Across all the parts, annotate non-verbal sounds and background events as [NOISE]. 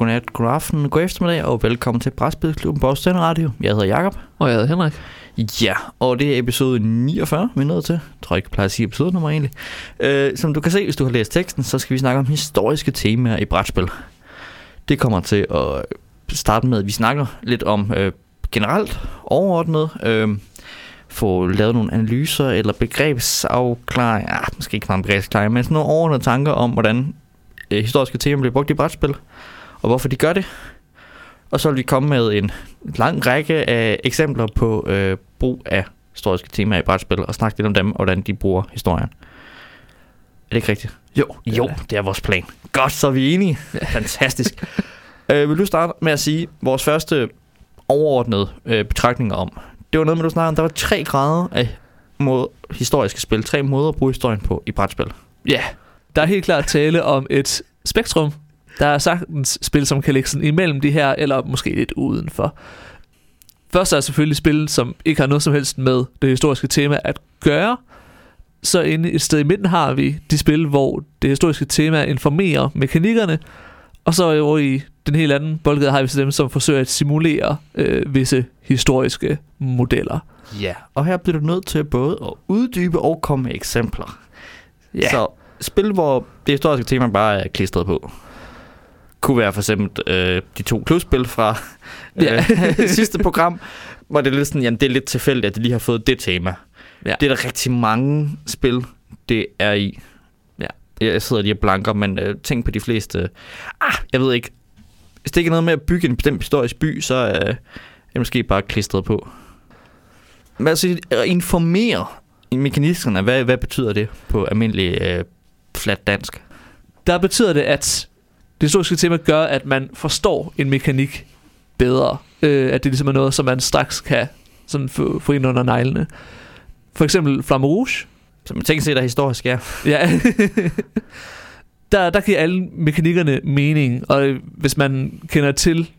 Godnat, god aften, god eftermiddag og velkommen til Brætspilsklubben på Aarhus Radio. Jeg hedder Jakob. Og jeg hedder Henrik. Ja, og det er episode 49, vi er nået til. Jeg tror ikke, jeg plejer at sige episode nummer egentlig. Øh, som du kan se, hvis du har læst teksten, så skal vi snakke om historiske temaer i brætspil. Det kommer til at starte med, at vi snakker lidt om øh, generelt overordnet. Øh, få lavet nogle analyser eller begrebsafklaring, ah, måske ikke meget begrebsafklaring, men sådan nogle overordnede tanker om, hvordan øh, historiske temaer bliver brugt i brætspil, og hvorfor de gør det. Og så vil vi komme med en lang række af eksempler på øh, brug af historiske temaer i brætspil, og snakke lidt om dem, og hvordan de bruger historien. Er det ikke rigtigt? Jo. Det jo, det er vores plan. Godt, så er vi enige. [LAUGHS] Fantastisk. øh, vil du starte med at sige vores første overordnede øh, betragtninger om? Det var noget med, du snakkede om, der var tre grader af mod historiske spil. Tre måder at bruge historien på i brætspil. Ja, der er helt klart tale om et spektrum. Der er sagtens spil, som kan ligge sådan imellem de her, eller måske lidt udenfor. Først er der selvfølgelig spil, som ikke har noget som helst med det historiske tema at gøre. Så inde et sted i midten har vi de spil, hvor det historiske tema informerer mekanikkerne. Og så over i den helt anden boldgade har vi så dem, som forsøger at simulere øh, visse historiske modeller. Ja, og her bliver du nødt til både at uddybe og komme med eksempler. Ja. Så spil, hvor det historiske tema bare er klistret på. Kunne være for eksempel øh, de to klubspil fra øh, [LAUGHS] Ja. sidste program, hvor det er lidt sådan, jamen det er lidt tilfældigt, at de lige har fået det tema. Ja. Det er der rigtig mange spil, det er i. Ja. Jeg sidder lige og blanker, men øh, tænk på de fleste. Ah, jeg ved ikke. Hvis det ikke er noget med at bygge en bestemt historisk by, så øh, er det måske bare klistret på. Hvad siger at informere mekanismerne, hvad, hvad betyder det på almindelig øh, flat dansk? der betyder det, at det historiske tema gør, at man forstår en mekanik bedre. Øh, at det ligesom er noget, som man straks kan sådan få, få ind under neglene. For eksempel Flamme Rouge. Man tænker sig, der er historisk, ja. Ja. [LAUGHS] der, der giver alle mekanikkerne mening, og hvis man kender til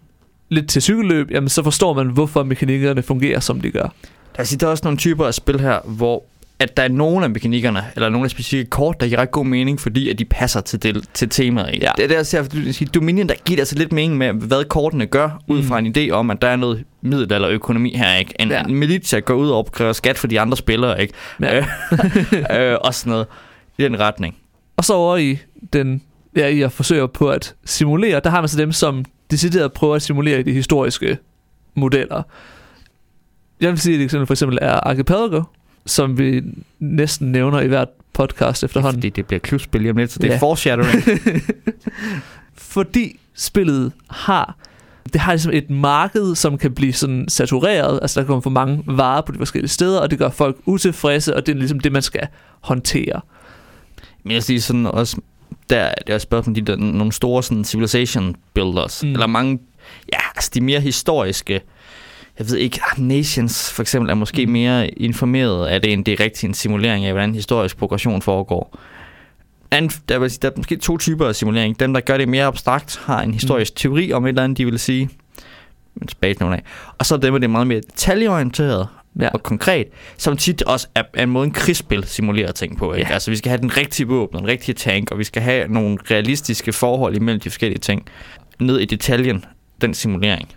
lidt til cykelløb, jamen så forstår man, hvorfor mekanikkerne fungerer, som de gør. Der er, der er også nogle typer af spil her, hvor at der er nogle af mekanikkerne, eller nogle af specifikke kort, der giver ret god mening, fordi at de passer til, det, til temaet. Ja. Det er der, jeg ser, fordi du siger, Dominion, der giver altså lidt mening med, hvad kortene gør, ud fra Mm. en idé om, at der er noget middel eller økonomi her, ikke? En, Ja. ja. en militia går ud og opkræver skat for de andre spillere, ikke? Ja. [LAUGHS] øh, og sådan noget i den retning. Og så over i den, ja, i at forsøge på at simulere, der har man så dem, som decideret prøver at simulere de historiske modeller. Jeg vil sige, at et eksempel for eksempel er Archipelago, som vi næsten nævner i hvert podcast efterhånden. Fordi det bliver klubspil lige om lidt, så det er Ja. foreshadowing. [LAUGHS] Fordi spillet har det har ligesom et marked, som kan blive sådan satureret. Altså der kommer for mange varer på de forskellige steder, og det gør folk utilfredse, og det er ligesom det, man skal håndtere. Men jeg siger sådan også, der er det også spørgsmål de der, nogle store sådan civilization builders, mm. eller mange, ja, altså de mere historiske, jeg ved ikke, Nations for eksempel er måske Mm. mere informeret af det, end det er rigtig en simulering af, hvordan historisk progression foregår. And, der, vil sige, der er måske to typer af simulering. Dem, der gør det mere abstrakt, har en historisk mm. teori om et eller andet, de vil sige. Men tilbage til nogle af. Og så er dem, der er meget mere detaljeorienteret, Ja. og konkret, som tit også er, er en måde en krigsspil simulerer ting på. Ikke? Ja. Altså vi skal have den rigtige våben, den rigtige tank, og vi skal have nogle realistiske forhold imellem de forskellige ting. Ned i detaljen, den simulering.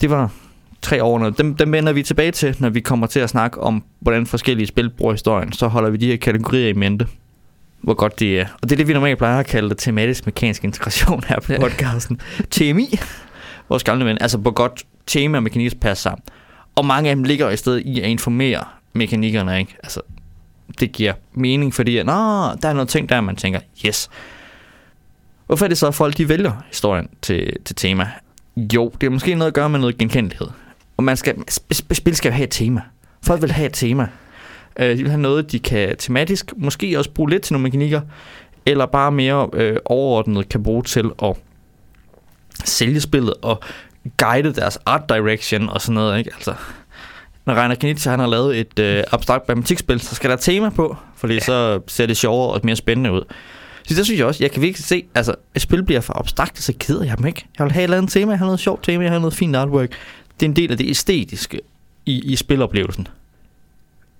Det var tre overordnede. Dem, dem vender vi tilbage til, når vi kommer til at snakke om, hvordan forskellige spil bruger historien. Så holder vi de her kategorier i mente. Hvor godt det er. Og det er det, vi normalt plejer at kalde det tematisk mekanisk integration her på podcasten. TMI, vores gamle ven. Altså, hvor godt tema og mekanik passer sammen. Og mange af dem ligger i stedet i at informere mekanikkerne, ikke? Altså, det giver mening, fordi at, Nå, der er noget ting der, man tænker, yes. Hvorfor er det så, at folk de vælger historien til, til tema? Jo, det er måske noget at gøre med noget genkendelighed. Og man skal, sp- sp- spil skal jo have et tema. Folk vil have et tema. Øh, de vil have noget, de kan tematisk måske også bruge lidt til nogle mekanikker, eller bare mere øh, overordnet kan bruge til at sælge spillet og guide deres art direction og sådan noget, ikke? Altså, når Reiner Knitsch, han har lavet et øh, abstrakt matematikspil, så skal der tema på, fordi ja. så ser det sjovere og mere spændende ud. Så det synes jeg også, jeg kan virkelig se, altså, et spil bliver for abstrakt, så keder jeg dem ikke. Jeg vil have et eller andet tema, jeg har noget sjovt tema, jeg har noget fint artwork. Det er en del af det æstetiske i, i spiloplevelsen.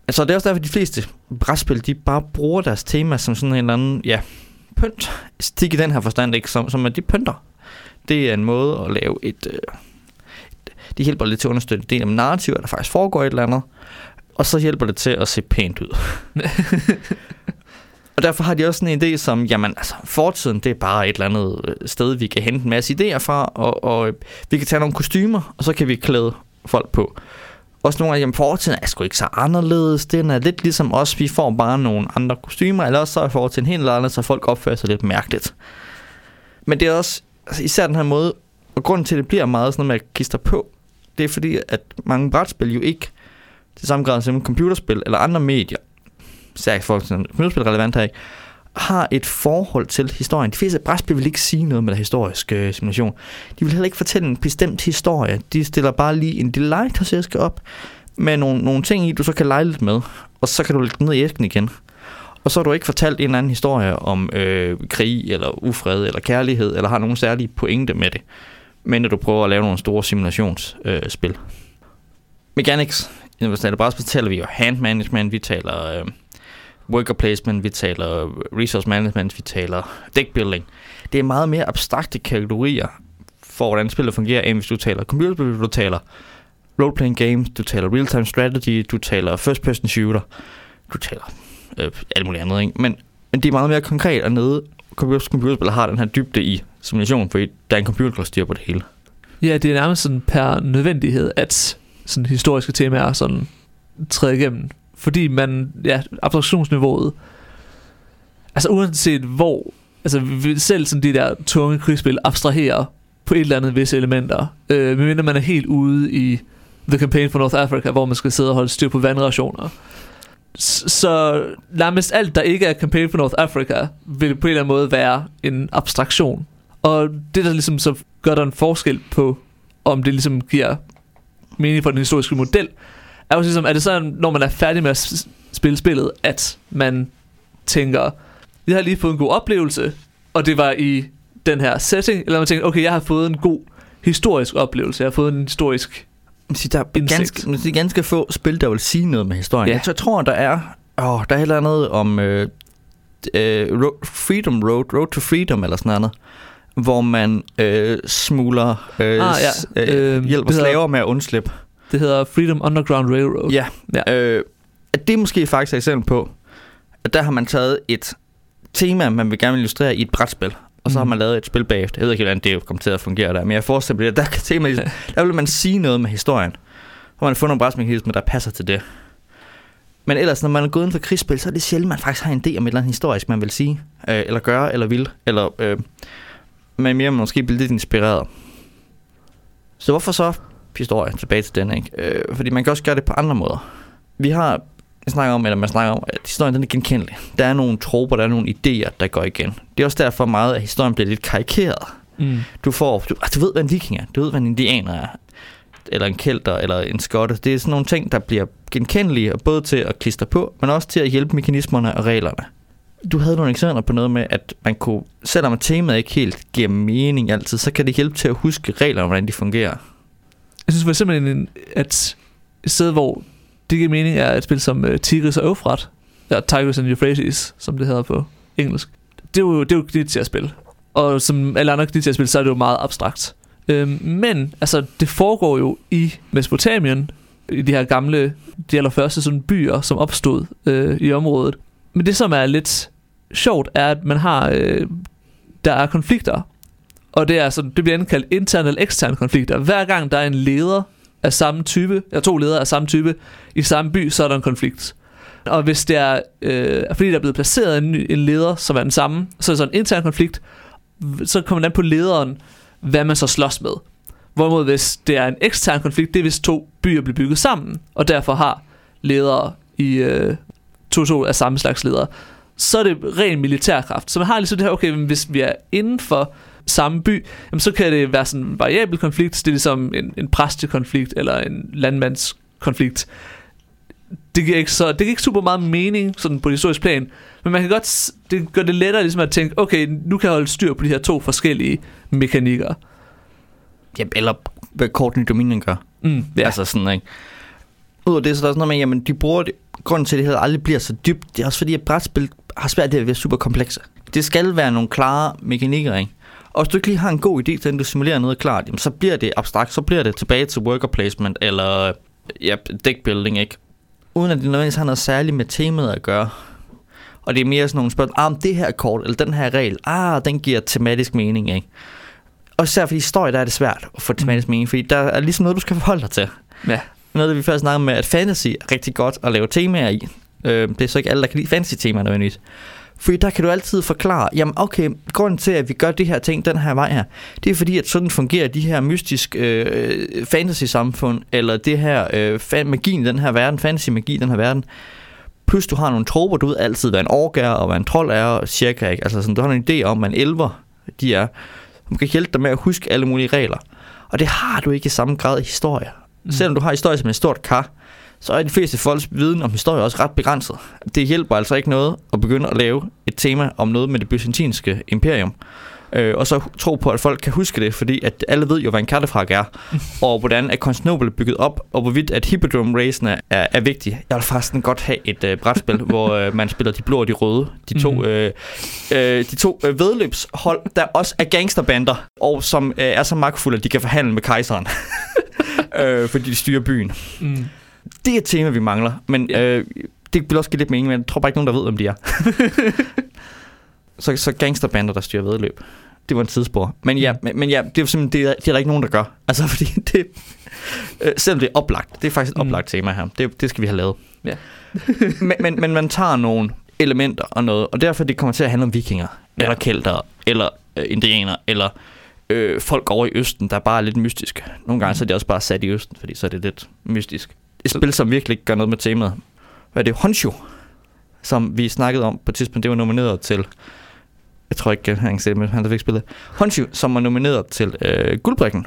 Altså, det er også derfor, at de fleste brætspil, de bare bruger deres tema som sådan en eller anden, ja, pynt. Stik i den her forstand, ikke? Som, som at de pynter. Det er en måde at lave et... Øh, det hjælper lidt til at understøtte det om narrativ, at der faktisk foregår et eller andet. Og så hjælper det til at se pænt ud. [LAUGHS] og derfor har de også sådan en idé som, jamen altså, fortiden det er bare et eller andet øh, sted, vi kan hente en masse idéer fra, og, og øh, vi kan tage nogle kostymer, og så kan vi klæde folk på. Også nogle af jamen, fortiden er sgu ikke så anderledes. Den er lidt ligesom os. Vi får bare nogle andre kostymer, eller også så er fortiden helt andet, så folk opfører sig lidt mærkeligt. Men det er også altså især den her måde, og grunden til, at det bliver meget sådan noget med at kister på, det er fordi, at mange brætspil jo ikke til samme grad som computerspil eller andre medier, særligt folk som computerspil relevant her ikke, har et forhold til historien. De fleste brætspil vil ikke sige noget med den historiske øh, simulation. De vil heller ikke fortælle en bestemt historie. De stiller bare lige en delight op med nogle, nogle ting i, du så kan lege lidt med, og så kan du lægge ned i æsken igen. Og så har du ikke fortalt en eller anden historie om øh, krig, eller ufred, eller kærlighed, eller har nogen særlige pointe med det, men du prøver at lave nogle store simulationsspil. Øh, Mechanics, i Universal Brætspil, taler vi jo hand management, vi taler øh, worker placement, vi taler resource management, vi taler deck building. Det er meget mere abstrakte kategorier for, hvordan spillet fungerer, end hvis du taler computerspil, du taler role-playing games, du taler real-time strategy, du taler first-person shooter, du taler øh, alt muligt andet, ikke? Men, men det er meget mere konkret og nede. Computerspil har den her dybde i simulation, fordi der er en computer, der styrer på det hele. Ja, det er nærmest sådan per nødvendighed, at sådan historiske temaer sådan træder igennem fordi man, ja, abstraktionsniveauet, altså uanset hvor, altså selv sådan de der tunge krigsspil abstraherer på et eller andet visse elementer, øh, medmindre man er helt ude i The Campaign for North Africa, hvor man skal sidde og holde styr på vandrationer. Så nærmest alt, der ikke er Campaign for North Africa, vil på en eller anden måde være en abstraktion. Og det, der ligesom så gør der en forskel på, om det ligesom giver mening for den historiske model, er jo ligesom, er det sådan, når man er færdig med at spille spillet, at man tænker, jeg har lige fået en god oplevelse, og det var i den her setting, eller man tænker, okay, jeg har fået en god historisk oplevelse, jeg har fået en historisk der er ganske, det er ganske få spil, der vil sige noget med historien. Ja. Jeg tror, der er, åh, der er heller noget om øh, øh, Freedom Road, Road to Freedom eller sådan noget, hvor man øh, smugler øh, ah, ja. øh, øhm, hjælper slaver med at undslippe. Det hedder Freedom Underground Railroad. Ja. ja. Øh, at det er måske faktisk et eksempel på, at der har man taget et tema, man vil gerne illustrere i et brætspil, og så mm. har man lavet et spil bagefter. Jeg ved ikke, hvordan det kommer til at fungere der, men jeg forestiller mig, at der, kan tema, [LAUGHS] der vil man sige noget med historien, hvor man har fundet nogle brætspilmekanismer, der passer til det. Men ellers, når man er gået ind for krigsspil, så er det sjældent, man faktisk har en idé om et eller andet historisk, man vil sige, øh, eller gøre, eller vil, eller øh, man mere måske blive lidt inspireret. Så hvorfor så historie tilbage til den, ikke? Øh, fordi man kan også gøre det på andre måder. Vi har snakker om, eller man snakker om, at historien den er genkendelig. Der er nogle troper, der er nogle idéer, der går igen. Det er også derfor meget, at historien bliver lidt karikeret. Mm. Du får, du, altså, du ved, hvad en viking er, du ved, hvad en indianer er, eller en kelter, eller en skotte. Det er sådan nogle ting, der bliver genkendelige, både til at klistre på, men også til at hjælpe mekanismerne og reglerne. Du havde nogle eksempler på noget med, at man kunne, selvom temaet ikke helt giver mening altid, så kan det hjælpe til at huske reglerne, hvordan de fungerer. Jeg synes for eksempel, at et sted, hvor det giver mening, er et spil som uh, Tigris og Eufrat, ja, Tigris and Euphrates, som det hedder på engelsk. Det er jo, det er jo det til at spille. Og som alle andre til at spille, så er det jo meget abstrakt. Øhm, men altså, det foregår jo i Mesopotamien, i de her gamle, de allerførste sådan byer, som opstod øh, i området. Men det, som er lidt sjovt, er, at man har, øh, der er konflikter og det er altså, det bliver indkaldt interne eller eksterne konflikter. Hver gang der er en leder af samme type, eller to ledere af samme type, i samme by, så er der en konflikt. Og hvis det er, øh, fordi der er blevet placeret en, ny, en leder, som er den samme, så er det sådan en intern konflikt, så kommer man an på lederen, hvad man så slås med. Hvorimod hvis det er en ekstern konflikt, det er hvis to byer bliver bygget sammen, og derfor har ledere i øh, to to af samme slags ledere, så er det ren militærkraft. Så man har ligesom det her, okay, hvis vi er inden for samme by, jamen så kan det være sådan en variabel konflikt, det er ligesom en, en præstekonflikt eller en landmandskonflikt. Det giver ikke, så, det giver ikke super meget mening sådan på historisk plan, men man kan godt, det gør det lettere ligesom at tænke, okay, nu kan jeg holde styr på de her to forskellige mekanikker. Ja, eller hvad Courtney Dominion gør. Mm, ja. Altså sådan, ikke? Udover det, så der er sådan noget med, jamen de bruger det, grunden til, at det her aldrig bliver så dybt, det er også fordi, at brætspil har svært ved at være super komplekse. Det skal være nogle klare mekanikker, ikke? Og hvis du ikke lige har en god idé til, at du simulerer noget klart, jamen, så bliver det abstrakt, så bliver det tilbage til worker placement, eller ja, deck building, ikke? Uden at det nødvendigvis har noget særligt med temaet at gøre. Og det er mere sådan nogle spørgsmål, ah, om det her kort, eller den her regel, ah, den giver tematisk mening, ikke? Og især for historie, der er det svært at få tematisk mening, fordi der er ligesom noget, du skal forholde dig til. Ja. Noget, det vi først snakkede med, at fantasy er rigtig godt at lave temaer i. Øh, det er så ikke alle, der kan lide fantasy-temaer nødvendigvis. Fordi der kan du altid forklare, jamen okay, grunden til, at vi gør det her ting den her vej her, det er fordi, at sådan fungerer de her mystiske øh, fantasy-samfund, eller det her øh, fan- magien i den her verden, fantasy-magi i den her verden. Plus du har nogle troper, du ved altid, hvad en ork er, og hvad en trold er, cirka, ikke? Altså sådan, du har en idé om, hvad en elver de er. som kan hjælpe dig med at huske alle mulige regler. Og det har du ikke i samme grad i historie. Mm. Selvom du har historie som et stort kar, så er de fleste folks viden om historie også ret begrænset. Det hjælper altså ikke noget at begynde at lave et tema om noget med det byzantinske imperium. Øh, og så tro på, at folk kan huske det, fordi at alle ved jo, hvad en kattefrak er, [LAUGHS] og hvordan at Constantinople er bygget op, og hvorvidt at hippodrome racen er, er vigtig. Jeg vil faktisk godt have et øh, brætspil, [LAUGHS] hvor øh, man spiller de blå og de røde. De to, Mhm. øh, øh, de to øh, vedløbshold, der også er gangsterbander, og som øh, er så magtfulde, at de kan forhandle med kejseren. [LAUGHS] øh, fordi de styrer byen. Mm. Det er et tema, vi mangler, men øh, det vil også give lidt mening, men jeg tror bare ikke nogen, der ved, hvem de er. [LAUGHS] så, så gangsterbander, der styrer vedløb. Det var en tidsspor. Men ja, men, men ja det er simpelthen det er, det er der ikke nogen, der gør. Altså, [LAUGHS] fordi det... Øh, selvom det er oplagt. Det er faktisk et Mm. oplagt tema her. Det, det skal vi have lavet. Ja. [LAUGHS] men, men, men man tager nogle elementer og noget, og derfor det kommer til at handle om vikinger, Ja. eller kelter, eller øh, indianer, eller øh, folk over i Østen, der er bare lidt mystisk. Nogle gange så er det også bare sat i Østen, fordi så er det lidt mystisk. Et spil, som virkelig gør noget med temaet. Hvad er det? Honshu, som vi snakkede om på et tidspunkt, det var nomineret til jeg tror ikke, han kan med, han har ikke spillet. Honshu, som er nomineret til øh, Guldbrikken,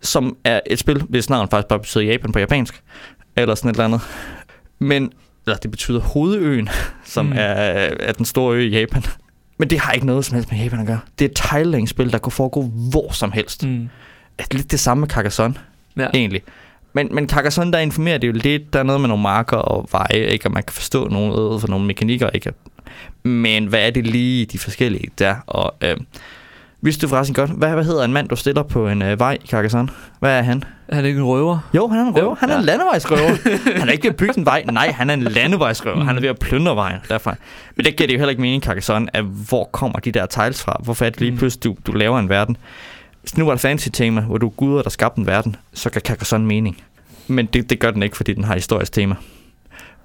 som er et spil, hvis navn faktisk bare betyder Japan på japansk, eller sådan et eller andet. Men, eller det betyder hovedøen, som Mm. er, er den store ø i Japan. Men det har ikke noget som helst med Japan at gøre. Det er et tiling-spil, der kunne foregå hvor som helst. Mm. Mm. Lidt det samme med Carcassonne, Ja. egentlig. Men, men Carcassonne, der informerer det jo lidt, der er noget med nogle marker og veje, ikke? og man kan forstå noget for nogle mekanikker, ikke? Men hvad er det lige, de forskellige der? Og øh, vidste du forresten godt, hvad, hvad hedder en mand, du stiller på en øh, vej i Carcassonne? Hvad er han? Er han ikke en røver? Jo, han er en røver. Han er ja. en landevejsrøver. [LAUGHS] han er ikke ved at bygge en vej. Nej, han er en landevejsrøver. Mm. Han er ved at plyndre vejen. Derfor. Men det giver det jo heller ikke mening, Carcassonne, at hvor kommer de der tiles fra? Hvorfor er det lige Mm. pludselig, du, du laver en verden? Hvis nu var et fancy tema, hvor du er guder, der skabte en verden, så kan gør sådan mening. Men det, det gør den ikke, fordi den har historisk tema.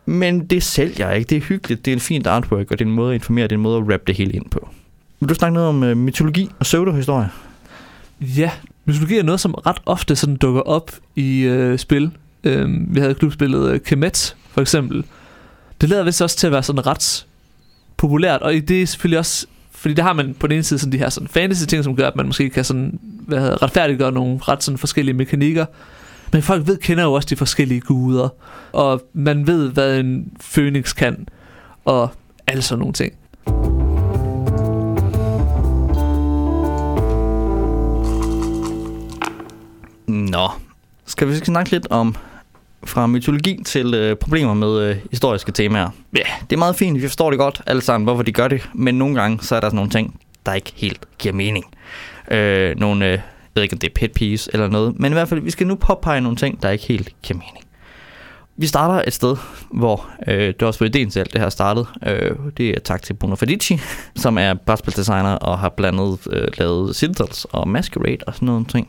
Men det sælger ikke. Det er hyggeligt. Det er en fint artwork, og det er en måde at informere, det er en måde at wrap det hele ind på. Vil du snakke noget om uh, mytologi og pseudohistorie? Ja, mytologi er noget, som ret ofte sådan dukker op i øh, spil. Øhm, vi havde klubspillet øh, Kemet, for eksempel. Det lader vist også til at være sådan ret populært, og det er selvfølgelig også, fordi der har man på den ene side sådan de her sådan fantasy ting, som gør, at man måske kan sådan, hvad hedder, retfærdiggøre nogle ret sådan forskellige mekanikker. Men folk ved, kender jo også de forskellige guder, og man ved, hvad en phoenix kan, og alle sådan nogle ting. Nå, skal vi snakke lidt om fra mytologi til øh, problemer med øh, historiske temaer. Ja, det er meget fint, vi forstår det godt alle sammen, hvorfor de gør det, men nogle gange så er der sådan nogle ting, der ikke helt giver mening. Øh, nogle, øh, jeg ved ikke om det er pet peeves eller noget, men i hvert fald, vi skal nu påpege nogle ting, der ikke helt giver mening. Vi starter et sted, hvor øh, det er også var ideen til alt det her startede. Øh, det er tak til Bruno Fadici, som er brætspildesigner og har blandet øh, lavet Citadels og Masquerade og sådan noget ting.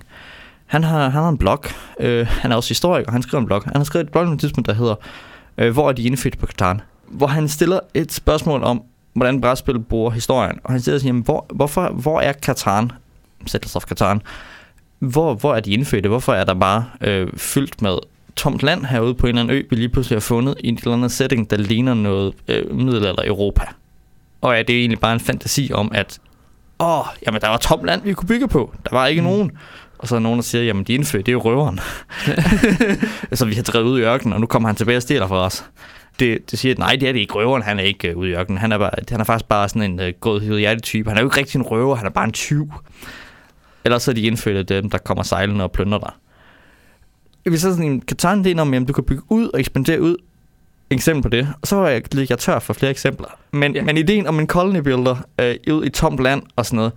Han har, han har en blog. Øh, han er også historiker. Han skriver en blog. Han har skrevet et blog på et tidspunkt, der hedder øh, Hvor er de indfødt på Katan? Hvor han stiller et spørgsmål om, hvordan brætspil bruger historien. Og han stiller sig, jamen, hvor, hvorfor, hvor er Katan? Settlers of Katan. Hvor, hvor er de indfødte? Hvorfor er der bare øh, fyldt med tomt land herude på en eller anden ø, vi lige pludselig har fundet i en eller anden setting, der ligner noget øh, middelalder Europa? Og er det egentlig bare en fantasi om, at åh, jamen der var tomt land, vi kunne bygge på. Der var ikke mm. nogen. Og så er der nogen, der siger, jamen de indfødte, det er jo røveren. [LAUGHS] så vi har drevet ud i ørkenen, og nu kommer han tilbage og stjæler fra os. Det, det siger, at nej, det er det ikke. Røveren, han er ikke uh, ude i ørkenen. Han er, bare, han er faktisk bare sådan en uh, gået hjertetype. Han er jo ikke rigtig en røver, han er bare en tyv. Ellers så er de indfødte dem, der kommer sejlende og plønder dig. Hvis så sådan en Katan, det om, jamen, du kan bygge ud og ekspandere ud. Eksempel på det. Og så var jeg, jeg tør for flere eksempler. Men, ja. men ideen om en colony builder øh, ud i tomt land og sådan noget,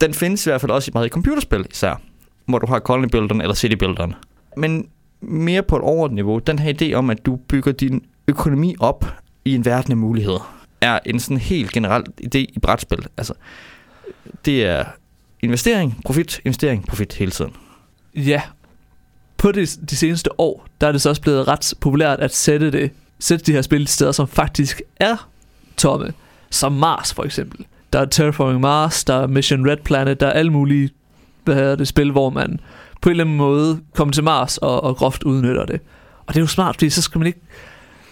Den findes i hvert fald også meget i computerspil især, hvor du har colony builderen eller city builderen. Men mere på et overordnet niveau, den her idé om, at du bygger din økonomi op i en verden af muligheder, er en sådan helt generel idé i brætspil. Altså, det er investering, profit, investering, profit hele tiden. Ja. På de, de seneste år, der er det så også blevet ret populært at sætte, det, sætte de her spil steder, som faktisk er tomme. Som Mars for eksempel. Der er Terraforming Mars, der er Mission Red Planet, der er alle mulige hvad hedder det, spil, hvor man på en eller anden måde kommer til Mars og, og groft udnytter det. Og det er jo smart, fordi så skal man ikke,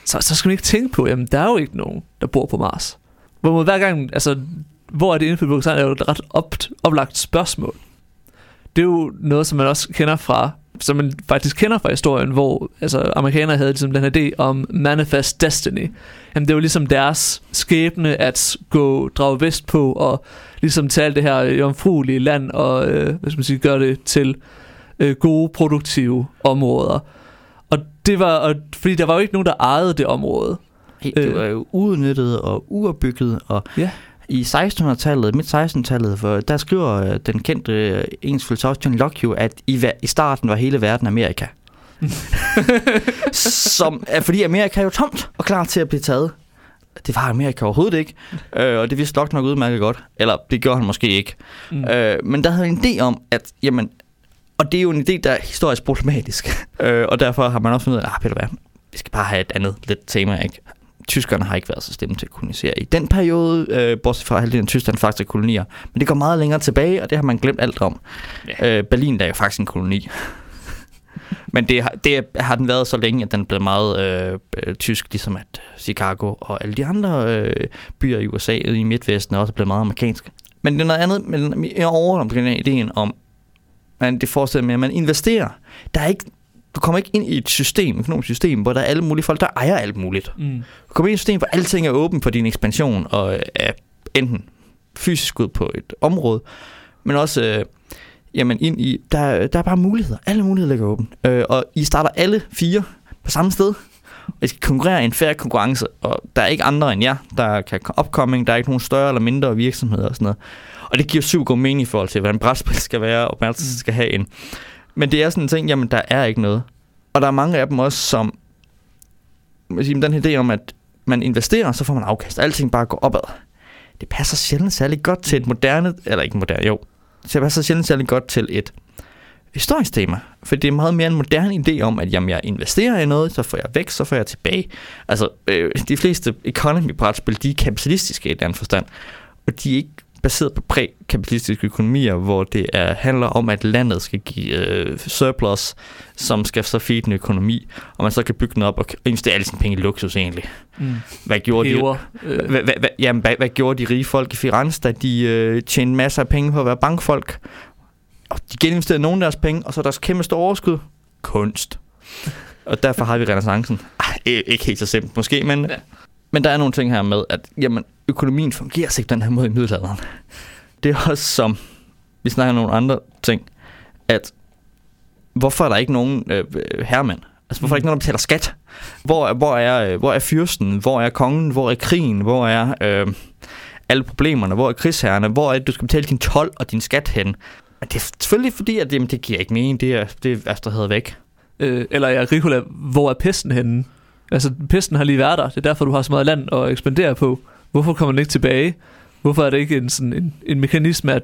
så, så skal man ikke tænke på, jamen der er jo ikke nogen, der bor på Mars. Hvor hver gang, altså, hvor er det indfødt på er jo et ret op, oplagt spørgsmål. Det er jo noget, som man også kender fra, som man faktisk kender fra historien, hvor altså, amerikanere havde ligesom den her idé om Manifest Destiny. Jamen, det var ligesom deres skæbne at gå, drage vest på og ligesom tage alt det her jomfruelige land og øh, hvad skal man sige, gøre det til øh, gode, produktive områder. Og det var, og, fordi der var jo ikke nogen, der ejede det område. Det var jo uudnyttet og uopbygget, og Ja. I 1600-tallet, midt 1600-tallet, for der skriver øh, den kendte øh, engelsk filosof John Locke jo, at i, i starten var hele verden Amerika. [LAUGHS] Som er fordi Amerika er jo tomt og klar til at blive taget. Det var Amerika overhovedet ikke, øh, og det vidste Locke nok udmærket godt. Eller det gjorde han måske ikke. Mm. Øh, men der havde en idé om, at jamen, og det er jo en idé, der er historisk problematisk. [LAUGHS] øh, og derfor har man også fundet ud af, ah, Peter, hvad, vi skal bare have et andet lidt tema, ikke? Tyskerne har ikke været så stemme til at kolonisere i den periode, øh, bortset fra halvdelen af Tyskland faktisk er kolonier. Men det går meget længere tilbage, og det har man glemt alt om. Ja. Øh, Berlin er jo faktisk en koloni. [LAUGHS] Men det har, det har den været så længe, at den blev meget øh, øh, tysk, ligesom at Chicago og alle de andre øh, byer i USA i Midtvesten er også blevet meget amerikansk. Men det er noget andet, men jeg overordner omkring den ideen om, man, det forestiller med, at man investerer. Der er ikke, du kommer ikke ind i et system, et økonomisk system, hvor der er alle mulige folk, der ejer alt muligt. Mm. Du kommer ind i et system, hvor alting er åben for din ekspansion, og er enten fysisk ud på et område, men også øh, jamen ind i, der, der er bare muligheder. Alle muligheder ligger åben. Øh, og I starter alle fire på samme sted, og I skal konkurrere i en færre konkurrence, og der er ikke andre end jer, der kan opkomme, der er ikke nogen større eller mindre virksomheder og sådan noget. Og det giver syv god mening i forhold til, hvordan brætspil skal være, og man skal have en. Men det er sådan en ting, jamen der er ikke noget. Og der er mange af dem også, som man siger, den her idé om, at man investerer, så får man afkast. Alting bare går opad. Det passer sjældent særlig godt til et moderne, eller ikke moderne, jo. Det passer sjældent særlig godt til et historisk tema. For det er meget mere en moderne idé om, at jamen, jeg investerer i noget, så får jeg vækst, så får jeg tilbage. Altså, øh, de fleste economy-brætspil, de er kapitalistiske i et andet forstand. Og de er ikke baseret på prækapitalistiske økonomier, hvor det er, handler om, at landet skal give øh, surplus, som skal så feed en økonomi, og man så kan bygge den op og investere alle sine penge i luksus egentlig. Mm. Hvad gjorde de, Hæver, øh, hvad, hvad, hvad, jamen, hvad, hvad gjorde de rige folk i Firenze, da de øh, tjente masser af penge på at være bankfolk? Og de geninvesterede nogle af deres penge, og så deres kæmpe store overskud. Kunst. Og derfor har vi renaissancen. Ej, ikke helt så simpelt måske, men, Ja men der er nogle ting her med, at jamen, økonomien fungerer ikke den her måde i middelalderen. Det er også som, vi snakker om nogle andre ting, at hvorfor er der ikke nogen øh, øh herremænd? Altså, hvorfor er der ikke nogen, der betaler skat? Hvor, er- hvor, er, øh, hvor er fyrsten? Hvor er kongen? Hvor er krigen? Hvor er øh, alle problemerne? Hvor er krigsherrerne? Hvor er det, du skal betale din tolv og din skat hen? Men det er selvfølgelig fordi, at jamen, det giver ikke mening. Det er, det er altså, Vesterhed væk. øh, eller ja, Ricola, hvor er pesten henne? Altså, pesten har lige været der. Det er derfor, du har så meget land at ekspandere på. Hvorfor kommer den ikke tilbage? Hvorfor er det ikke en, sådan en, en mekanisme, at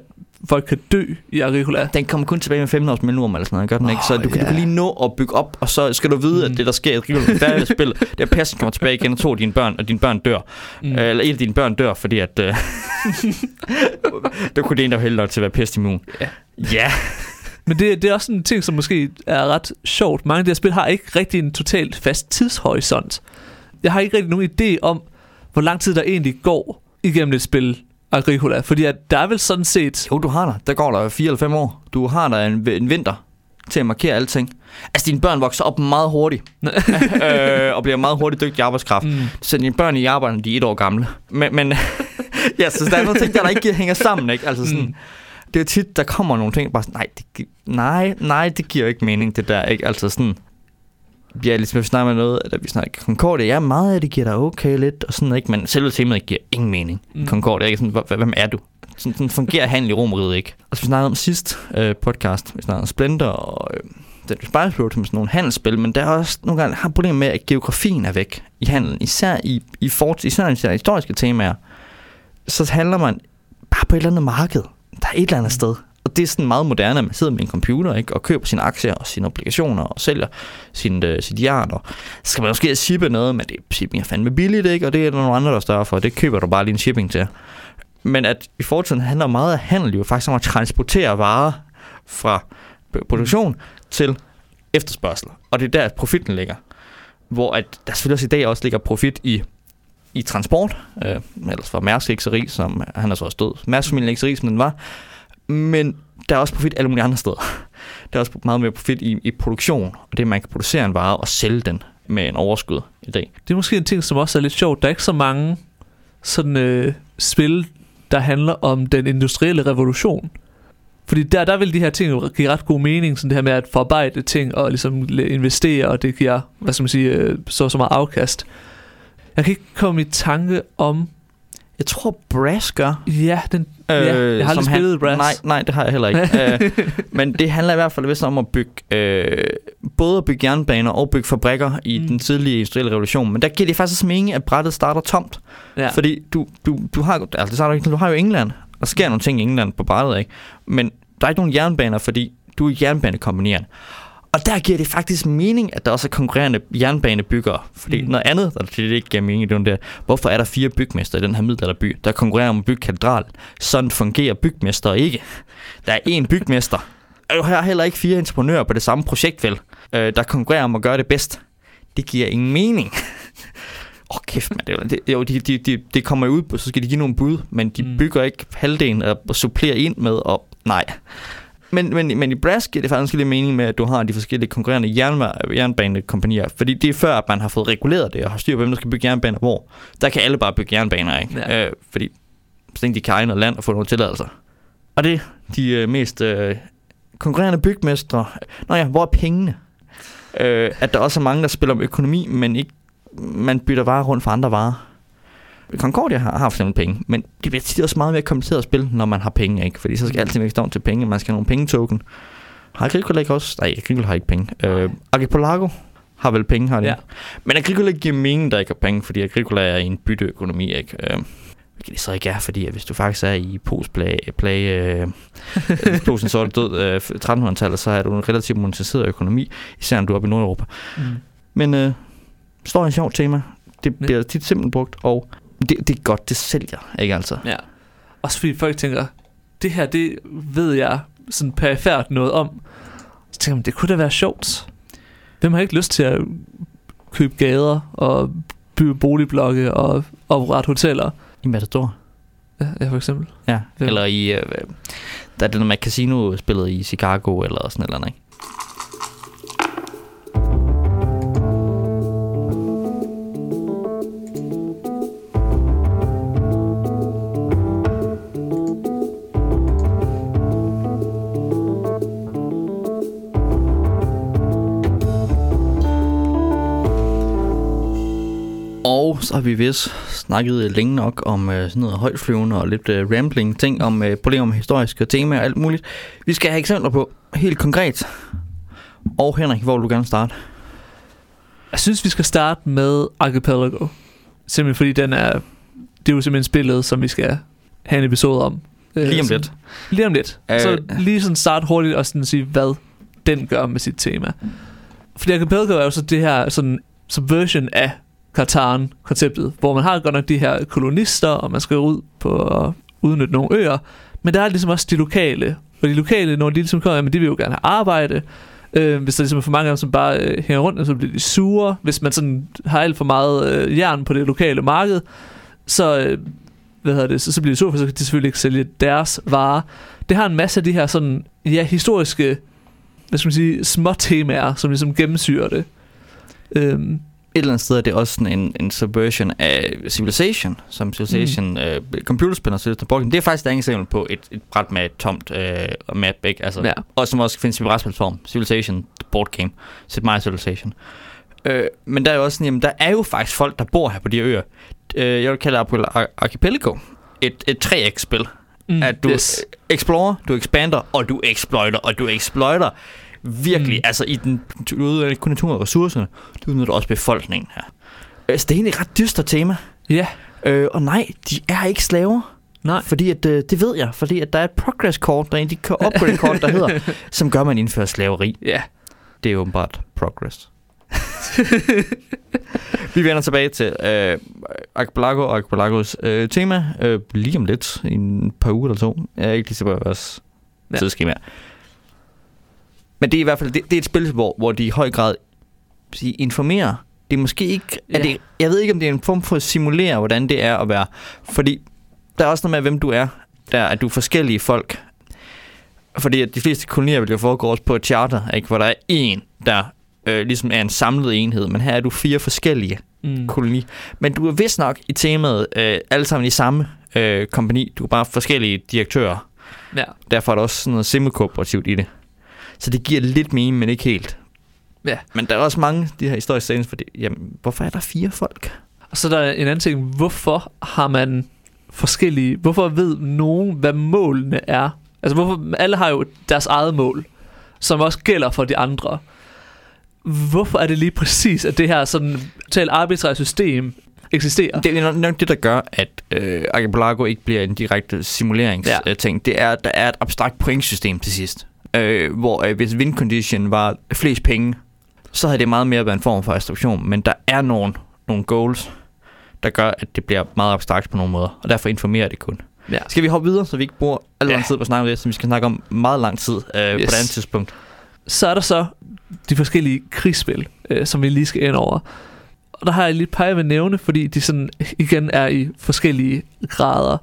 folk kan dø i Agricola? Den kommer kun tilbage med 15 års mellemrum eller sådan noget, gør den ikke? Så du, kan, ja. du kan lige nå at bygge op, og så skal du vide, Mm. at det, der sker i færdig at spille, det er, at pesten kommer tilbage igen, og to af dine børn, og dine børn dør. Mm. Mm. Eller et af dine børn dør, fordi at... Øh, [LAUGHS] der kunne det en, der var heldig nok til at være pestimmun. Ja. Ja. Men det, det er også en ting, som måske er ret sjovt. Mange af de her spil har ikke rigtig en totalt fast tidshorisont. Jeg har ikke rigtig nogen idé om, hvor lang tid der egentlig går igennem et spil Agricola. Fordi at der er vel sådan set... Jo, du har der. Der går der fire eller fem år. Du har der en, en vinter til at markere alting. Altså, dine børn vokser op meget hurtigt. [LAUGHS] [LAUGHS] øh, og bliver meget hurtigt dygtige arbejdskraft. Mm. Så dine børn i arbejde, de er et år gamle. Men, men [LAUGHS] ja, så der er nogle ting, der, der ikke hænger sammen, ikke? Altså sådan, Mm. Det er tit, der kommer nogle ting, bare sådan, nej, det, gi- nej, nej, det giver ikke mening, det der, ikke? Altså sådan, ja, ligesom vi snakker med noget, da vi snakker Concordia, ja, meget af det giver dig okay lidt, og sådan, ikke? Men selve temaet giver ingen mening. Mm. Concordia, ikke? Sådan, "Hvor- hvem er du? Sådan, sådan fungerer [LAUGHS] handel i Romeriet ikke. Og så vi snakkede om sidst øh, podcast, vi snakkede om Splendor og øh, den Spice Road som sådan nogle handelsspil, men der er også nogle gange har problemer med, at geografien er væk i handelen, især i, i, fort, især i historiske temaer. Så handler man bare på et eller andet marked, der er et eller andet sted. Og det er sådan meget moderne, at man sidder med en computer ikke, og køber sine aktier og sine obligationer og sælger sin, øh, sit jern. Og så skal man måske shippe noget, men det shipping er fandme billigt, ikke? og det er der nogle andre, der større for. Det køber du bare lige en shipping til. Men at i fortiden handler meget af handel jo faktisk om at transportere varer fra produktion til efterspørgsel. Og det er der, profitten ligger. Hvor at der selvfølgelig også i dag også ligger profit i i transport, øh, ellers var Mærsk ikke så rig, som han er så også død. Mærsk familien er ikke så rig, som den var. Men der er også profit alle mulige andre steder. [LAUGHS] Der er også meget mere profit i, i produktion, og det man kan producere en vare og sælge den med en overskud i dag. Det er måske en ting, som også er lidt sjovt. Der er ikke så mange sådan øh, spil, der handler om den industrielle revolution. Fordi der, der vil de her ting jo give ret god mening, sådan det her med at forarbejde ting og ligesom investere, og det giver, hvad skal man sige, øh, så, så meget afkast. Jeg kan ikke komme i tanke om... Jeg tror Brass gør. Ja, den, øh, ja jeg har aldrig spillet han, Brass. Nej, nej, det har jeg heller ikke. uh, [LAUGHS] men det handler i hvert fald vist om at bygge, øh, både at bygge jernbaner og bygge fabrikker i mm. den tidlige industrielle revolution. Men der giver det faktisk mening, at brættet starter tomt. Ja. Fordi du, du, du, har, altså, det starter, du har jo England, og der sker nogle ting i England på brættet, ikke? Men der er ikke nogen jernbaner, fordi du er jernbanekompagnieren. Og der giver det faktisk mening, at der også er konkurrerende jernbanebyggere. Fordi mm. noget andet, der det ikke giver mening, det er der, hvorfor er der fire bygmester i den her middelalderby, der konkurrerer om at bygge katedral? Sådan fungerer bygmester ikke. Der er én bygmester. Og jeg har heller ikke fire entreprenører på det samme projekt, vel, øh, der konkurrerer om at gøre det bedst. Det giver ingen mening. [LAUGHS] Åh, oh, kæft, man. Det, det, jo, de, de, de, de kommer ud, så skal de give nogle bud, men de mm. bygger ikke halvdelen og supplerer ind med, og nej. Men, men, men i Brass giver det faktisk lidt mening med, at du har de forskellige konkurrerende jernbanekompanier, fordi det er før, at man har fået reguleret det, og har styr på, hvem der skal bygge jernbaner hvor. Der kan alle bare bygge jernbaner, ikke? Ja. Øh, fordi så de kan egne land og få nogle tilladelser. Og det er de øh, mest øh, konkurrerende bygmestre. Nå ja, hvor er pengene? Øh, at der også er mange, der spiller om økonomi, men ikke man bytter varer rundt for andre varer. Concordia har, har for eksempel penge, men det bliver tit også meget mere kompliceret at spille, når man har penge, ikke? Fordi så skal alting vækste om til penge, man skal have nogle pengetoken. Har Agricola ikke også? Nej, Agricola har ikke penge. Øh, Archipelago har vel penge, har de ja. Men Agricola giver mening, der ikke har penge, fordi Agricola er en bytteøkonomi, ikke? Øh, hvilket det så ikke er, fordi at hvis du faktisk er i postplay, play, øh, Posen så er død øh, 1300-tallet, så er du en relativt monetiseret økonomi, især når du er oppe i Nordeuropa. Mm. Men øh, står en sjovt tema. Det bliver tit simpelt brugt, og det, det er godt, det sælger, ikke altså? Ja. Også fordi folk tænker, det her, det ved jeg sådan perifært noget om. Så tænker man, det kunne da være sjovt. Hvem har ikke lyst til at købe gader og bygge boligblokke og oprette hoteller? I Matador? Ja, ja for eksempel. Ja, eller i... Øh, der er det, når man casino spillet i Chicago eller sådan noget, ikke? Så har vi vist snakket længe nok om øh, sådan noget højtflyvende og lidt øh, rambling ting om øh, problemer med historiske temaer og alt muligt. Vi skal have eksempler på helt konkret. Og Henrik, hvor vil du gerne starte? Jeg synes, vi skal starte med Archipelago. Simpelthen fordi den er, det er jo simpelthen spillet, som vi skal have en episode om. Øh, lige om lidt. Lige om lidt. Øh. Så lige sådan start hurtigt og sådan sige, hvad den gør med sit tema. Fordi Archipelago er jo så det her sådan subversion af Katarn-konceptet, hvor man har godt nok de her kolonister, og man skal ud på at udnytte nogle øer, men der er ligesom også de lokale, og de lokale, når de ligesom kommer, men de vil jo gerne have arbejde, Øh, hvis der ligesom er for mange af dem, som bare øh, hænger rundt, så bliver de sure. Hvis man sådan har alt for meget øh, jern på det lokale marked, så, øh, hvad hedder det, så, så bliver de sure, for så kan de selvfølgelig ikke sælge deres varer. Det har en masse af de her sådan, ja, historiske, hvad skal man sige, små temaer, som ligesom gennemsyrer det. Øh, et eller andet sted er det også sådan en, en subversion af Civilization, som Civilization mm. øh, computerspil og Civilization Det er faktisk et eksempel på et, et bræt med et tomt øh, map, ikke? Altså, ja. Og som også findes i brætspilsform. Civilization, board game. Sid My Civilization. Øh, men der er jo også sådan, jamen, der er jo faktisk folk, der bor her på de øer. Øh, jeg vil kalde det Archipelago. Et, et 3X-spil. Mm, at du yes. explorer, du expander, og du exploiter, og du exploiter virkelig, mm. altså i den, udnytter kun natur ressourcerne, du udnytter også befolkningen her. Altså, det er egentlig et ret dystert tema. Ja. Yeah. Øh, og nej, de er ikke slaver. Nej. Fordi at, øh, det ved jeg, fordi at der er et progress kort, der er de upgrade kort, der hedder, [LAUGHS] som gør, at man indfører slaveri. Ja. Det er åbenbart progress. [LAUGHS] vi vender tilbage til øh, Archipelago og Archipelagos øh, tema øh, lige om lidt, i en par uger eller to. Jeg er ikke lige på vores ja. tidsskema. Men det er i hvert fald det, det er et spil, hvor, hvor de i høj grad sige, informerer. Det er måske ikke... Ja. Er det, jeg ved ikke, om det er en form for at simulere, hvordan det er at være... Fordi der er også noget med, hvem du er. Der er du forskellige folk. Fordi at de fleste kolonier vil jo foregå også på et charter, ikke? hvor der er en, der øh, ligesom er en samlet enhed, men her er du fire forskellige mm. koloni. Men du er vist nok i temaet øh, alle sammen i samme øh, kompani. Du er bare forskellige direktører. Ja. Derfor er der også sådan noget semi-kooperativt i det. Så det giver lidt mening, men ikke helt. Ja. Men der er også mange de her historiske scener, fordi, jamen, hvorfor er der fire folk? Og så der er en anden ting, hvorfor har man forskellige, hvorfor ved nogen, hvad målene er? Altså, hvorfor, alle har jo deres eget mål, som også gælder for de andre hvorfor er det lige præcis, at det her sådan totalt arbitrære system eksisterer? Det er nok det, der gør, at øh, Archipelago ikke bliver en direkte simuleringsting. Ja. Det er, der er et abstrakt pointsystem til sidst. Øh, hvor øh, hvis win condition var flest penge, så havde det meget mere været en form for abstraktion. Men der er nogle, nogle goals, der gør, at det bliver meget abstrakt på nogle måder. Og derfor informerer det kun. Ja. Skal vi hoppe videre, så vi ikke bruger alt ja. tid på at snakke om det, som vi skal snakke om meget lang tid øh, yes. på et andet tidspunkt? Så er der så de forskellige krigsspil, øh, som vi lige skal ind over. Og der har jeg lige peget ved nævne, fordi de sådan igen er i forskellige grader.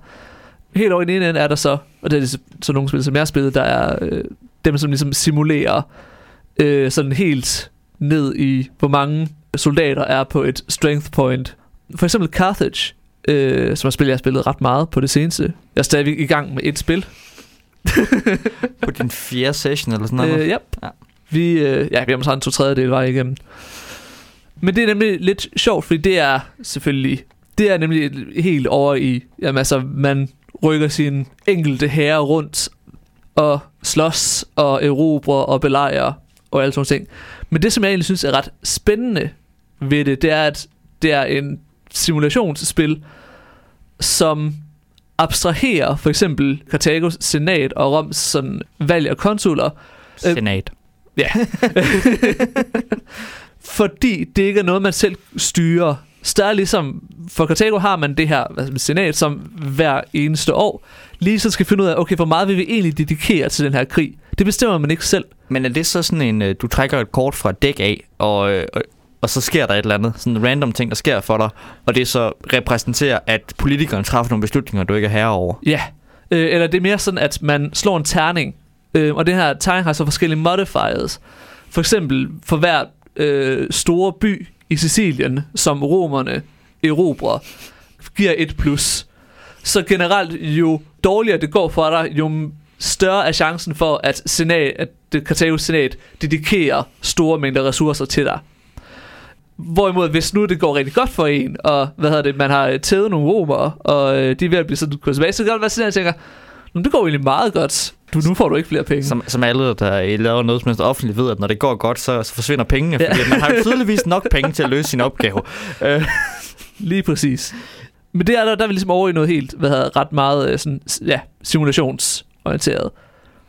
Helt over i den ene ende er der så, og det er så nogle spil, som jeg har spillet, der er øh, dem, som ligesom simulerer øh, sådan helt ned i, hvor mange soldater er på et strength point. For eksempel Carthage, øh, som er spil, jeg har spillet ret meget på det seneste. Jeg er stadig i gang med et spil. [LAUGHS] på din fjerde session eller sådan noget? Øh, yep. Ja. Vi, øh, ja, vi har måske en to tredjedel vej igennem. Men det er nemlig lidt sjovt, fordi det er selvfølgelig, det er nemlig helt over i, jamen altså, man rykker sin enkelte herre rundt og slås og erobrer og belejrer og alle sådan ting. Men det, som jeg egentlig synes er ret spændende ved det, det er, at det er en simulationsspil, som abstraherer for eksempel Karthagos senat og Roms sådan, valg af konsuler. Senat. Ja. [LAUGHS] Fordi det ikke er noget, man selv styrer. Så ligesom, for Karthago har man det her altså, senat, som hver eneste år lige så skal finde ud af, okay, hvor meget vil vi egentlig dedikere til den her krig? Det bestemmer man ikke selv. Men er det så sådan en, øh, du trækker et kort fra et dæk af, og, øh, og, og så sker der et eller andet, sådan en random ting, der sker for dig, og det så repræsenterer, at politikeren træffer nogle beslutninger, du ikke er herre over? Ja, øh, eller det er mere sådan, at man slår en terning, Øh, og det her tegn har så forskellige modifiers. For eksempel for hver øh, store by i Sicilien, som romerne erobrer, giver et plus. Så generelt, jo dårligere det går for dig, jo større er chancen for, at, senat, at det Kartagos senat dedikerer store mængder ressourcer til dig. Hvorimod, hvis nu det går rigtig godt for en, og hvad hedder det, man har tævet nogle romer, og øh, de er ved at blive sådan tilbage, så kan det være, at tænker, det går egentlig meget godt. Du, nu får du ikke flere penge. Som, som alle, der laver noget som helst offentligt, ved, at når det går godt, så, så forsvinder pengene. Ja. Fordi man har jo tydeligvis nok penge til at løse sin opgave. [LAUGHS] Øh. Lige præcis. Men det er der, der er vi ligesom over i noget helt, hvad hedder ret meget øh, sådan, ja, simulationsorienteret.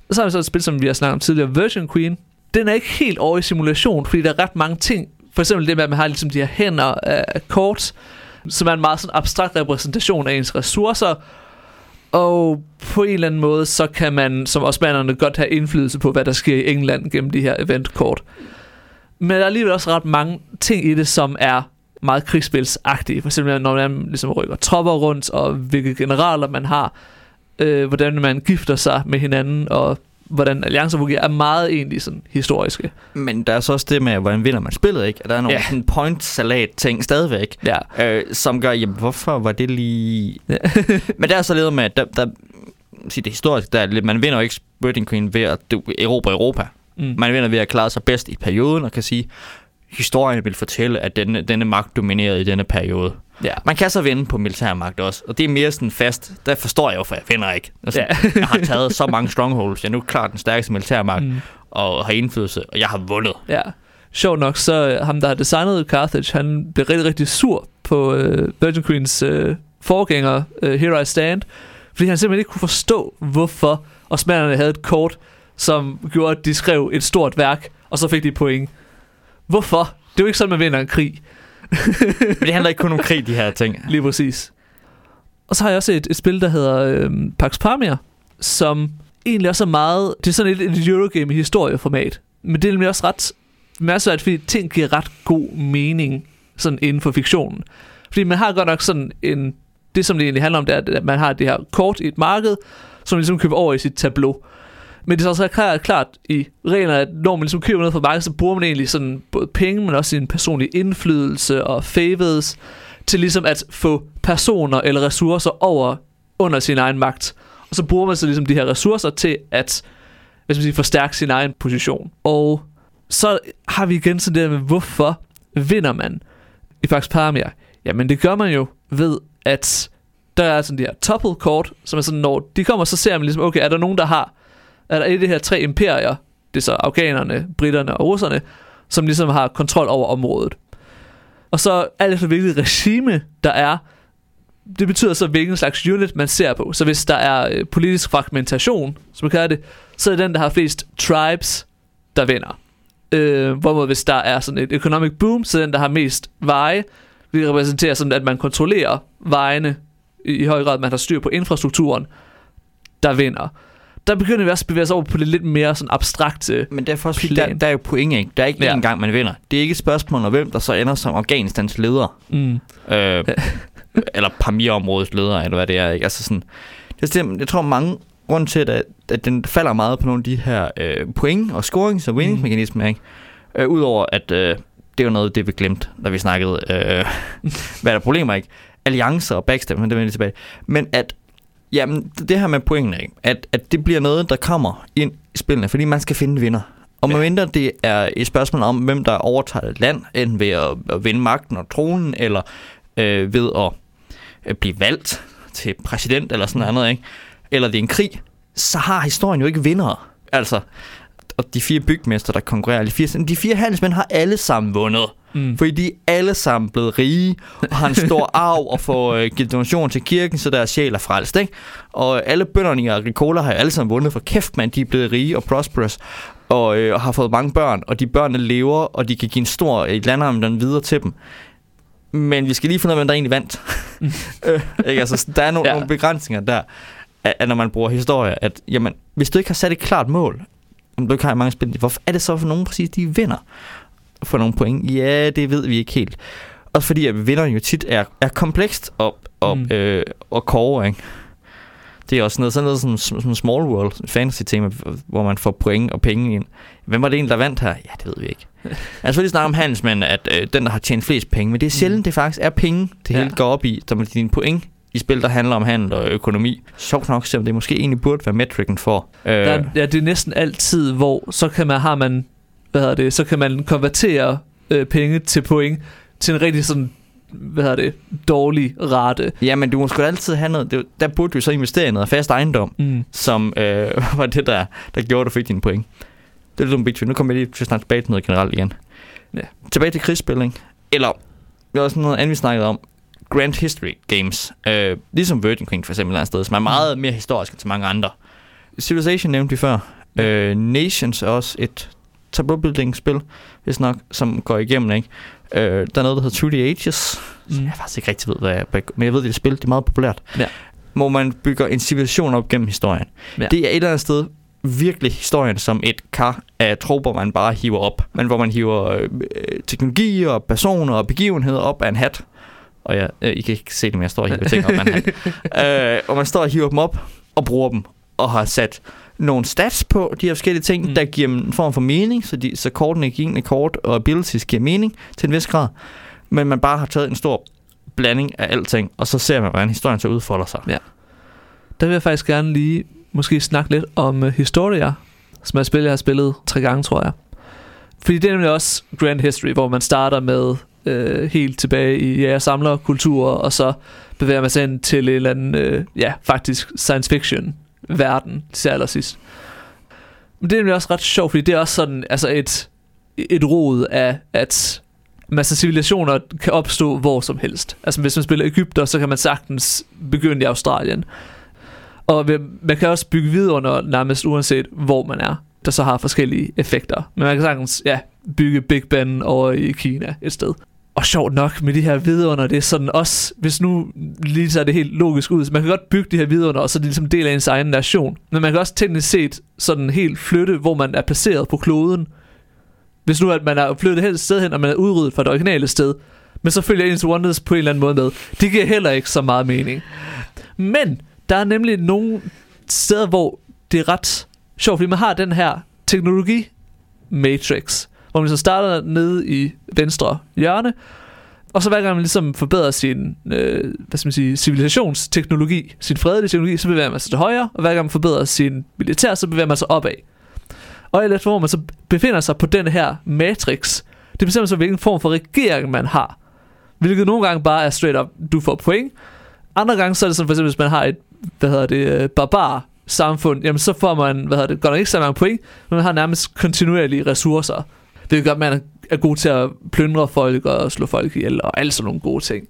Og så har vi så et spil, som vi har snakket om tidligere, Virgin Queen. Den er ikke helt over i simulation, fordi der er ret mange ting. For eksempel det med, at man har ligesom de her hænder af kort, som er en meget sådan abstrakt repræsentation af ens ressourcer, og på en eller anden måde, så kan man som osmanerne godt have indflydelse på, hvad der sker i England gennem de her eventkort. Men der er alligevel også ret mange ting i det, som er meget krigsspilsagtige. For eksempel når man ligesom rykker tropper rundt, og hvilke generaler man har, øh, hvordan man gifter sig med hinanden, og hvordan alliancer fungerer, er meget egentlig sådan historiske. Men der er så også det med, hvordan vinder man spillet, ikke? Der er nogle ja. sådan point-salat-ting stadigvæk, ja. øh, som gør, jamen, hvorfor var det lige... Ja. [LAUGHS] Men der er så lidt med, at der, der sige det historisk, der, man vinder jo ikke Burning Queen ved at erobre Europa. Mm. Man vinder ved at klare sig bedst i perioden, og kan sige, historien vil fortælle, at denne, denne magt dominerede i denne periode. Ja. Man kan så vinde på militærmagt også, og det er mere sådan fast. Der forstår jeg jo, for jeg vinder ikke. Altså, Ja. [LAUGHS] jeg har taget så mange strongholds. Jeg er nu klart den stærkeste militærmagt, mm. Mm. og har indflydelse, og jeg har vundet. Ja. Sjovt nok, så øh, ham, der har designet Carthage, han blev rigtig, rigtig sur på øh, Virgin Queens øh, forgænger, øh, Here I Stand, fordi han simpelthen ikke kunne forstå, hvorfor osmanerne havde et kort, som gjorde, at de skrev et stort værk, og så fik de point. Hvorfor? Det er jo ikke sådan, man vinder en krig. Det handler ikke kun om krig, de her ting. Lige præcis. Og så har jeg også et, et spil, der hedder øh, Pax Pamir, som egentlig også er meget... Det er sådan et, et Eurogame i historieformat. Men det er nemlig også ret mærkværdigt, fordi ting giver ret god mening sådan inden for fiktionen. Fordi man har godt nok sådan en... Det, som det egentlig handler om, det er, at man har det her kort i et marked, som man ligesom køber over i sit tableau. Men det er så også klart, klart i reglerne, at når man ligesom køber noget fra markedet, så bruger man egentlig sådan både penge, men også sin personlige indflydelse og favors til ligesom at få personer eller ressourcer over under sin egen magt. Og så bruger man så ligesom de her ressourcer til at hvis man siger, forstærke sin egen position. Og så har vi igen sådan det der med, hvorfor vinder man i Pax Pamir? Jamen det gør man jo ved, at der er sådan de her toppled kort, som er sådan, når de kommer, så ser man ligesom, okay, er der nogen, der har, er der et af de her tre imperier, det er så afghanerne, britterne og russerne, som ligesom har kontrol over området. Og så alt efter hvilket regime der er, det betyder så, hvilken slags unit man ser på. Så hvis der er øh, politisk fragmentation, som man kalder det, så er det den, der har flest tribes, der vinder. Øh, hvorimod hvis der er sådan et economic boom, så er den, der har mest veje, hvilket repræsenterer sådan, at man kontrollerer vejene i, i høj grad, man har styr på infrastrukturen, der vinder. Der begynder vi også at bevæge os over på det lidt mere sådan abstrakte. Men derfor også, fordi der, Plan. der er jo point, ikke? Der er ikke Ja. én gang, man vinder. Det er ikke et spørgsmål om, hvem der så ender som Afghanistans leder. Mm. Øh, [LAUGHS] eller Pamir-områdets leder, eller hvad det er, ikke? Altså sådan, det er, jeg tror mange grund til, at, at den falder meget på nogle af de her øh, point og scorings- og winningsmekanismer, ikke? Øh, Udover at øh, det er jo noget, det vi glemte, da vi snakkede, øh, [LAUGHS] hvad der er problemer, ikke? Alliancer og backstab, men det vender tilbage. Men at, jamen, det her med pointene, ikke? At, at det bliver noget, der kommer ind i spillene, fordi man skal finde vinder. Og Ja. medmindre det er et spørgsmål om, hvem der overtager et land, enten ved at, at vinde magten og tronen, eller øh, ved at øh, blive valgt til præsident eller sådan noget andet, ikke? eller det er en krig, så har historien jo ikke vindere. Altså, og de fire bygmester, der konkurrerer, de fire, de fire handelsmænd har alle sammen vundet. Mm. Fordi de er alle sammen blevet rige, og har en stor [LAUGHS] arv og får øh, givet donation til kirken, så deres sjæl er frelst. Ikke? Og alle bønderne i Agricola har alle sammen vundet, for kæft mand, de er blevet rige og prosperous, og, øh, og har fået mange børn, og de børnene lever, og de kan give en stor øh, landejendom videre til dem. Men vi skal lige finde ud af, hvem der egentlig vandt. [LAUGHS] øh, ikke? Altså, der er nogle, Ja. ja. nogle begrænsninger der, at, at når man bruger historie, at jamen, hvis du ikke har sat et klart mål, om du ikke har mange spil, hvorfor er det så for nogen præcis, de vinder? For nogle point? Ja, det ved vi ikke helt. Også fordi, at vinderen jo tit er, er komplekst og, og, Mm. mm. øh, og kåre, ikke? Det er også noget, sådan noget som, som Small World, fantasy-tema, hvor man får point og penge ind. Hvem var det egentlig, der vandt her? Ja, det ved vi ikke. Jeg har selvfølgelig snakket om handelsmænd, at øh, den, der har tjent flest penge, men det er sjældent, Mm. det faktisk er penge, det Ja. hele går op i, som er dine point i spil, der handler om handel og økonomi. Sjovt nok, selvom det måske egentlig burde være metricen for. Øh, Der, er- ja, det er næsten altid, hvor så kan man, har man, hvad hedder det, så kan man konvertere øh, penge til point til en rigtig sådan, hvad hedder det, dårlig rate. Ja, men du må sgu altid have noget. Det, der burde du så investere i noget fast ejendom, Mm. som øh, [LAUGHS] var det, der, der gjorde, at du fik dine point. Det er lidt om Bitcoin. Nu kommer jeg lige til at snakke tilbage til noget generelt igen. Ja. Tilbage til krigsspil, ikke? Eller, det var også noget andet, vi snakkede om. Grand History Games. Øh, ligesom Virgin Queen for eksempel et sted, som er meget mere historisk end til mange andre. Civilization nævnte vi før. Øh, Nations er også et tableau building spil, hvis nok, som går igennem, ikke? Øh, der er noget, der hedder the Ages, mm. Jeg faktisk ikke rigtig ved, hvad jeg, men jeg ved, det er et spil, det er meget populært. Ja. Hvor man bygger en civilisation op gennem historien. Ja. Det er et eller andet sted virkelig historien som et kar af tropper, man bare hiver op. Men hvor man hiver øh, teknologi og personer og begivenheder op af en hat. Og ja, øh, I kan ikke se det, men jeg står og hiver ting op af en hat. [LAUGHS] Øh, og man står og hiver dem op og bruger dem. Og har sat nogle stats på de her forskellige ting, Mm. der giver en form for mening, så, de, så kortene giver kort og abilities giver mening til en vis grad. Men man bare har taget en stor blanding af alting, og så ser man, hvordan historien så udfolder sig. Der vil jeg faktisk gerne lige måske snakke lidt om uh, Historia, som er et spil, jeg har spillet tre gange, tror jeg. Fordi det er nemlig også Grand History, hvor man starter med øh, helt tilbage i ja, samlerkultur, og så bevæger man sig ind til en eller anden, øh, ja, faktisk science fiction verden til allersidst. Men det er nemlig også ret sjovt, fordi det er også sådan, altså et, et rod af, at masser civilisationer kan opstå hvor som helst. Altså hvis man spiller Ægypter, så kan man sagtens begynde i Australien. Og man kan også bygge videre under nærmest uanset hvor man er, der så har forskellige effekter. Men man kan sagtens ja, bygge Big Ben over i Kina et sted. Og sjovt nok med de her vidunder, det er sådan også, hvis nu lige så er det helt logisk ud, så man kan godt bygge de her vidunder, og så er det ligesom del af ens egen nation. Men man kan også teknisk set sådan helt flytte, hvor man er placeret på kloden. Hvis nu at man er flyttet helt sted hen, og man er udryddet fra det originale sted, men så følger ens Wonders på en eller anden måde med. Det giver heller ikke så meget mening. Men der er nemlig nogle steder, hvor det er ret sjovt, fordi man har den her teknologi matrix, hvor man så starter nede i venstre hjørne, og så hver gang man ligesom forbedrer sin øh, hvad skal man sige, civilisationsteknologi, sin fredelige teknologi, så bevæger man sig til højre, og hver gang man forbedrer sin militær, så bevæger man sig opad. Og alt efter hvor man så befinder sig på den her matrix, det bestemmer så, hvilken form for regering man har. Hvilket nogle gange bare er straight up, du får point. Andre gange så er det sådan, for eksempel, hvis man har et, hvad hedder det, øh, barbar samfund, jamen så får man, hvad hedder det, godt nok ikke så mange point, men man har nærmest kontinuerlige ressourcer. Det gør, at man er god til at plyndre folk og slå folk ihjel og alle sådan nogle gode ting.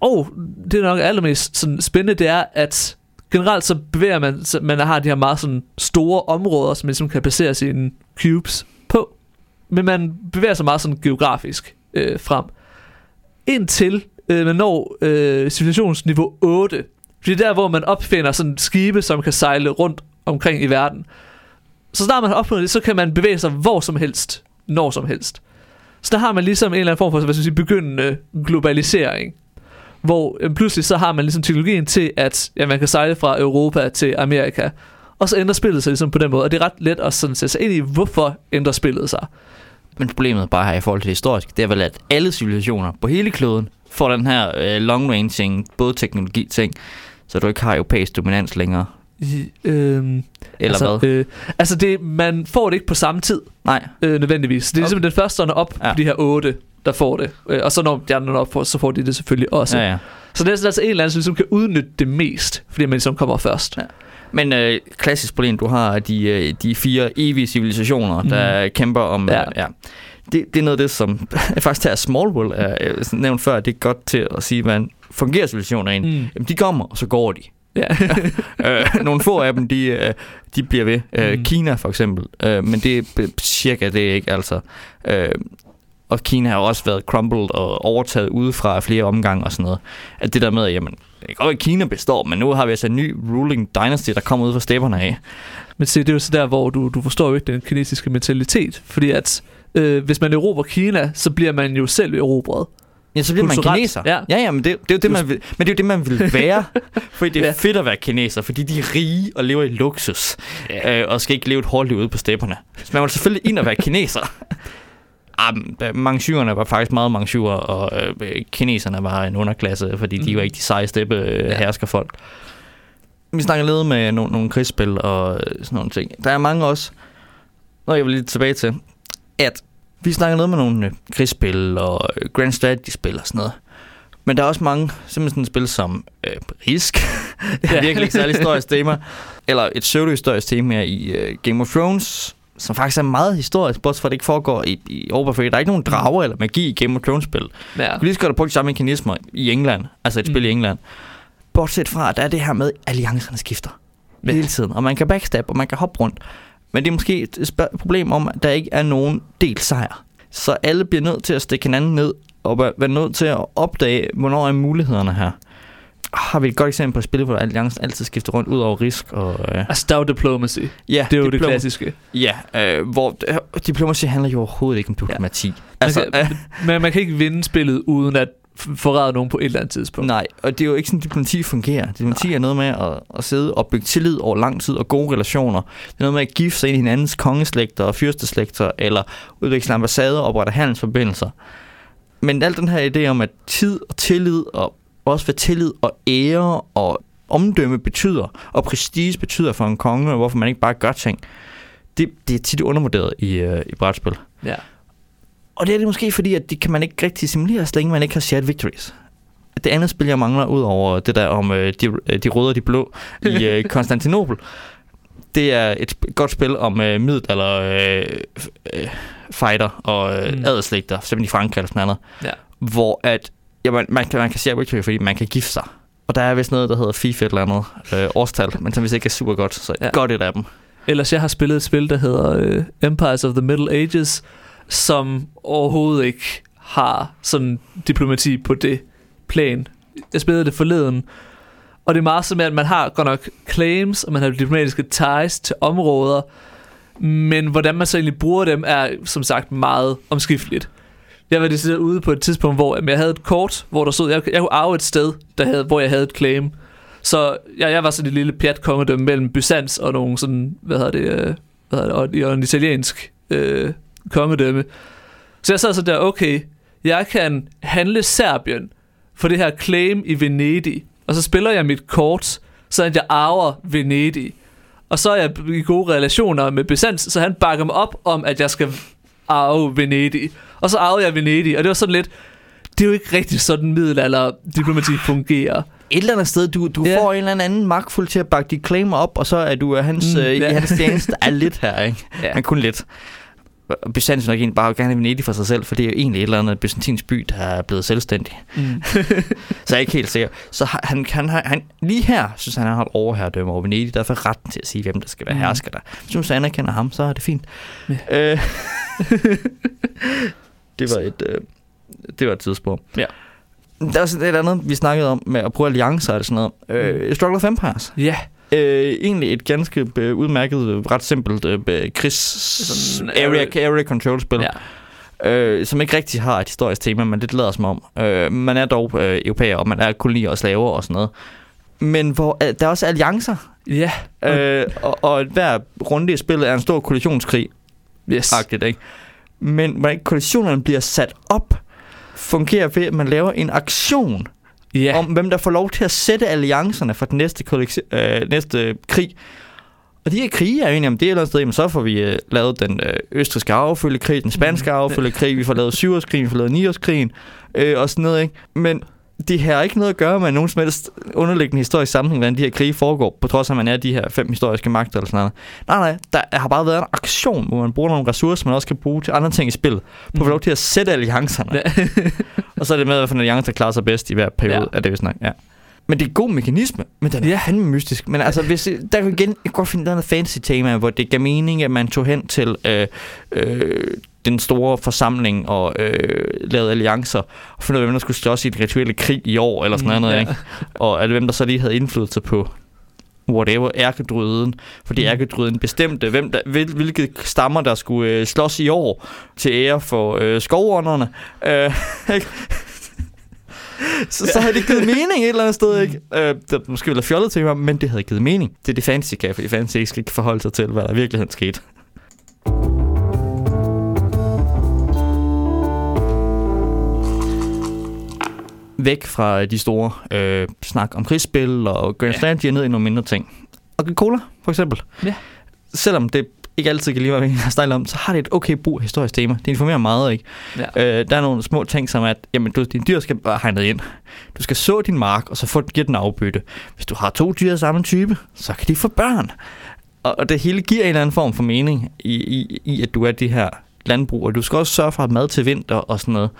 Og det er nok allermest sådan spændende, det er, at generelt så bevæger man, så man har de her meget sådan store områder, som man ligesom kan placere sine cubes på. Men man bevæger sig meget sådan geografisk øh, frem. Indtil øh, man når øh, civilisationsniveau 8. Det er der, hvor man opfinder sådan skibe, som kan sejle rundt omkring i verden. Så snart man har opfundet det, så kan man bevæge sig hvor som helst når som helst. Så der har man ligesom en eller anden form for hvad skal sige, begyndende globalisering. Hvor øh, pludselig så har man ligesom teknologien til, at ja, man kan sejle fra Europa til Amerika. Og så ændrer spillet sig ligesom på den måde. Og det er ret let at sådan sætte sig ind i, hvorfor ændrer spillet sig. Men problemet bare her i forhold til historisk, det er vel, at alle civilisationer på hele kloden får den her øh, long range både teknologi ting, så du ikke har europæisk dominans længere. Øhm, Eller altså, hvad? Øh, altså det, man får det ikke på samme tid, Nej. øh, nødvendigvis. Det er ligesom den første, der op ja. På de her otte, der får det. Øh, og så når de andre når op, så får de det selvfølgelig også. Ja, ja. Så det er sådan altså en eller anden, som ligesom kan udnytte det mest, fordi man ligesom kommer først. Ja. Men øh, klassisk problem, du har de, øh, de fire evige civilisationer, der kæmper om... Ja. Ja. ja. Det, det er noget af det, som [LAUGHS] faktisk tager Smallwood er øh, nævnt før, det er godt til at sige, hvordan fungerer civilisationer egentlig. Mm. Jamen, de kommer, og så går de. Ja. [LAUGHS] øh, nogle få af dem, de, øh, de bliver ved. Øh, Mm. Kina for eksempel. Øh, men det er cirka det ikke, altså. Øh, og Kina har også været crumbled og overtaget udefra flere omgange og sådan noget. At det der med, jamen, det kan godt være, at Kina består, men nu har vi altså en ny ruling dynasty, der kommer ud fra stepperne af. Men se, det er jo så der, hvor du, du forstår jo ikke den kinesiske mentalitet. Fordi at øh, hvis man erobrer Kina, så bliver man jo selv erobret. Ja, så bliver man Kulturelt, kineser. ja. ja, ja men det, det er jo det, man vil, men det er jo det, man vil være. [LAUGHS] fordi det er Ja. fedt at være kineser, fordi de er rige og lever i luksus. Ja. Øh, og skal ikke leve et hårdt liv ude på stepperne. Så man vil selvfølgelig ind og være kineser. [LAUGHS] Ah, øh, Manchurerne var faktisk meget manchurer, og øh, kineserne var en underklasse, fordi de Mhm. var ikke de seje steppe øh, Ja. herskerfolk. Vi snakker lidt med no- nogle krigsspil og øh, sådan nogle ting. Der er mange også, når jeg vil lidt tilbage til, at vi snakker noget med nogle øh, krigsspil og øh, Grand Strategy-spil og sådan noget. Men der er også mange, simpelthen sådan spil som øh, Risk, [LAUGHS] det er virkelig ikke særlig historisk tema, eller et pseudo-historisk tema i øh, Game of Thrones, som faktisk er meget historisk, bortset fra at det ikke foregår i, i Oberfree. Der er ikke nogen drager eller magi i Game of Thrones-spil. Ja. Du kan lige så godt have brugt de samme mekanismer i England, altså et spil Mm. i England. Bortset fra, at der er det her med, at alliancerne skifter Ja. hele tiden, og man kan backstab, og man kan hoppe rundt. Men det er måske et problem om, at der ikke er nogen del sejr. Så alle bliver nødt til at stikke hinanden ned, og være- nødt til at opdage, hvornår er mulighederne her. Har vi et godt eksempel på et spil, hvor alliancen altid skifter rundt ud over risk? Og, øh, Altså, der er jo diplomacy. ja, Det er jo det klassiske. Ja, øh, hvor øh, diplomacy handler jo overhovedet ikke om diplomati. Ja. Altså, man, øh, kan, men man kan ikke vinde spillet uden at f- forræde nogen på et eller andet tidspunkt. Nej, og det er jo ikke sådan, diplomati fungerer. Diplomati Nej. er noget med at, at sidde og bygge tillid over lang tid og gode relationer. Det er noget med at gifte sig ind i hinandens kongeslægter og fyrsteslægter, eller udveksle ambassader og oprette handelsforbindelser. Men al den her idé om, at tid og tillid, og også hvad tillid og ære og omdømme betyder, og prestige betyder for en konge, og hvorfor man ikke bare gør ting, det, det er tit undervurderet i, øh, i brætspil. Ja. Og det er det måske fordi, at de kan man ikke rigtig simulere, så længe man ikke har shared victories. Det andet spil, jeg mangler, ud over det der om øh, de, øh, de røde og de blå i øh, [LAUGHS] Konstantinopel, det er et godt spil om øh, middelalder øh, f- øh, fighter og øh, Mm. adelslægter, simpelthen i Frankrig eller sådan noget, Ja. hvor at, jamen, man, kan, man kan share victory, fordi man kan gifte sig. Og der er vist noget, der hedder FIFA eller andet øh, årstal, men som vist ikke er super godt, så Ja. ja. godt et af dem. Ellers jeg har spillet et spil, der hedder øh, Empires of the Middle Ages, som overhovedet ikke har sådan diplomati på det plan. Jeg spillede det forleden, og det er meget som, at man har godt nok claims, og man har diplomatiske ties til områder, men hvordan man så egentlig bruger dem, er som sagt meget omskifteligt. Jeg var decideret ude på et tidspunkt, hvor jeg havde et kort, hvor der stod, jeg, jeg kunne arve et sted, der havde, hvor jeg havde et claim. Så jeg, jeg var sådan et lille pjat kongedømme mellem Byzans og nogle sådan, hvad hedder det, øh, hvad hedder det og, og en italiensk øh, kongedømme. Så jeg sad så der, okay, jeg kan handle Serbien for det her claim i Venedig, og så spiller jeg mit kort, så at jeg arver Venedig. Og så er jeg i gode relationer med Byzans, så han bakker mig op om, at jeg skal arve Venedig. Og så arvede jeg Venedig, og det var sådan lidt, det er jo ikke rigtigt sådan middelalder diplomati fungerer. Et eller andet sted, du, du Ja. får en eller anden magtfuld til at bakke dit claim op, og så er du af hans, Mm, øh, ja. i hans tjeneste. Er lidt her, [LAUGHS] ikke? Ja. Men kun lidt. Og Byzantin nok egentlig bare gerne Venedig for sig selv, for det er jo egentlig et eller andet byzantinsk by, der er blevet selvstændig. Mm. [LAUGHS] Så jeg er ikke helt sikker. Så han, han, han, lige her, synes han, han har et overherredømme over Venedig, derfor er retten til at sige, hvem der skal være Mm. mm. hersker der. Hvis du så anerkender ham, så er det fint. Ja. Øh, [LAUGHS] det var et, øh, det var et tidsspor. Ja. Der er også et andet, vi snakkede om med at bruge alliancer og sådan noget. Øh, Struggle of Empires. Ja, Øh, egentlig et ganske øh, udmærket, øh, ret simpelt øh, krigs Sådan area, area- area control spil, ja. øh, som ikke rigtig har et historisk tema, men det lader som om. Øh, man er dog øh, europæer, og man er kolonier og slaver og sådan noget. Men hvor øh, der er også alliancer, Ja. øh, og, og hver runde i spillet er en stor koalitionskrig, Yes. agtigt, ikke? Men hvordan koalitionerne bliver sat op, fungerer ved, at man laver en aktion Ja. om, hvem der får lov til at sætte alliancerne for den næste, øh, næste krig. Og de her krige er jo egentlig om det eller andet sted, jamen, så får vi øh, lavet den øh, østriske arvefølgekrig, den spanske Mm. arvefølgekrig, vi får lavet syvårskrigen, vi får lavet niårskrigen, øh, og sådan noget, ikke? Men det har ikke noget at gøre med nogen som helst underliggende historisk sammenhæng, hvordan de her krige foregår, på trods af, at man er de her fem historiske magter eller sådan noget. Nej, nej, der har bare været en aktion, hvor man bruger nogle ressourcer, man også kan bruge til andre ting i spillet, på at få lov til at sætte alliancerne. Ja. [LAUGHS] Og så er det med, hvilken alliance, der klarer sig bedst i hver periode, Ja. er det vist nok, ja. Men det er en god mekanisme, men den er Ja. fandme mystisk. Men altså, hvis, der kan igen, jeg godt finde noget fancy tema, hvor det gav mening, at man tog hen til øh, øh, den store forsamling og øh, lavede alliancer, og fandt ud af, hvem der skulle slås i den rituelle krig i år, eller sådan Mm, noget, ja. ikke? Og at hvem der så lige havde indflydelse på whatever, ærkedryden, fordi Mm. ærkedryden bestemte, hvem der, hvil, hvilke stammer, der skulle øh, slås i år til ære for øh, skovånderne. Øh? [LAUGHS] så, så havde det givet [LAUGHS] mening et eller andet sted, ikke? Øh, det måske ville have fjollet til mig, men det havde givet mening. Det er det fantasy kan, fordi fantasy ikke skal forholde sig til, hvad der i virkeligheden skete. Væk fra de store øh, snak om krigsspil og Grand Ja. Strategy ned i nogle mindre ting. Og Cola, for eksempel. Ja. Selvom det ikke altid kan lige være, hvad vi har om, så har det et okay brug af historisk tema. Det informerer meget, ikke? Ja. Øh, der er nogle små ting, som at jamen, du, din dyr skal bare hegnet ind. Du skal så din mark, og så få give den afbytte. Hvis du har to dyr af samme type, så kan de få børn. Og, og det hele giver en eller anden form for mening i, i, i at du er de her landbrug, og du skal også sørge for at mad til vinter og sådan noget.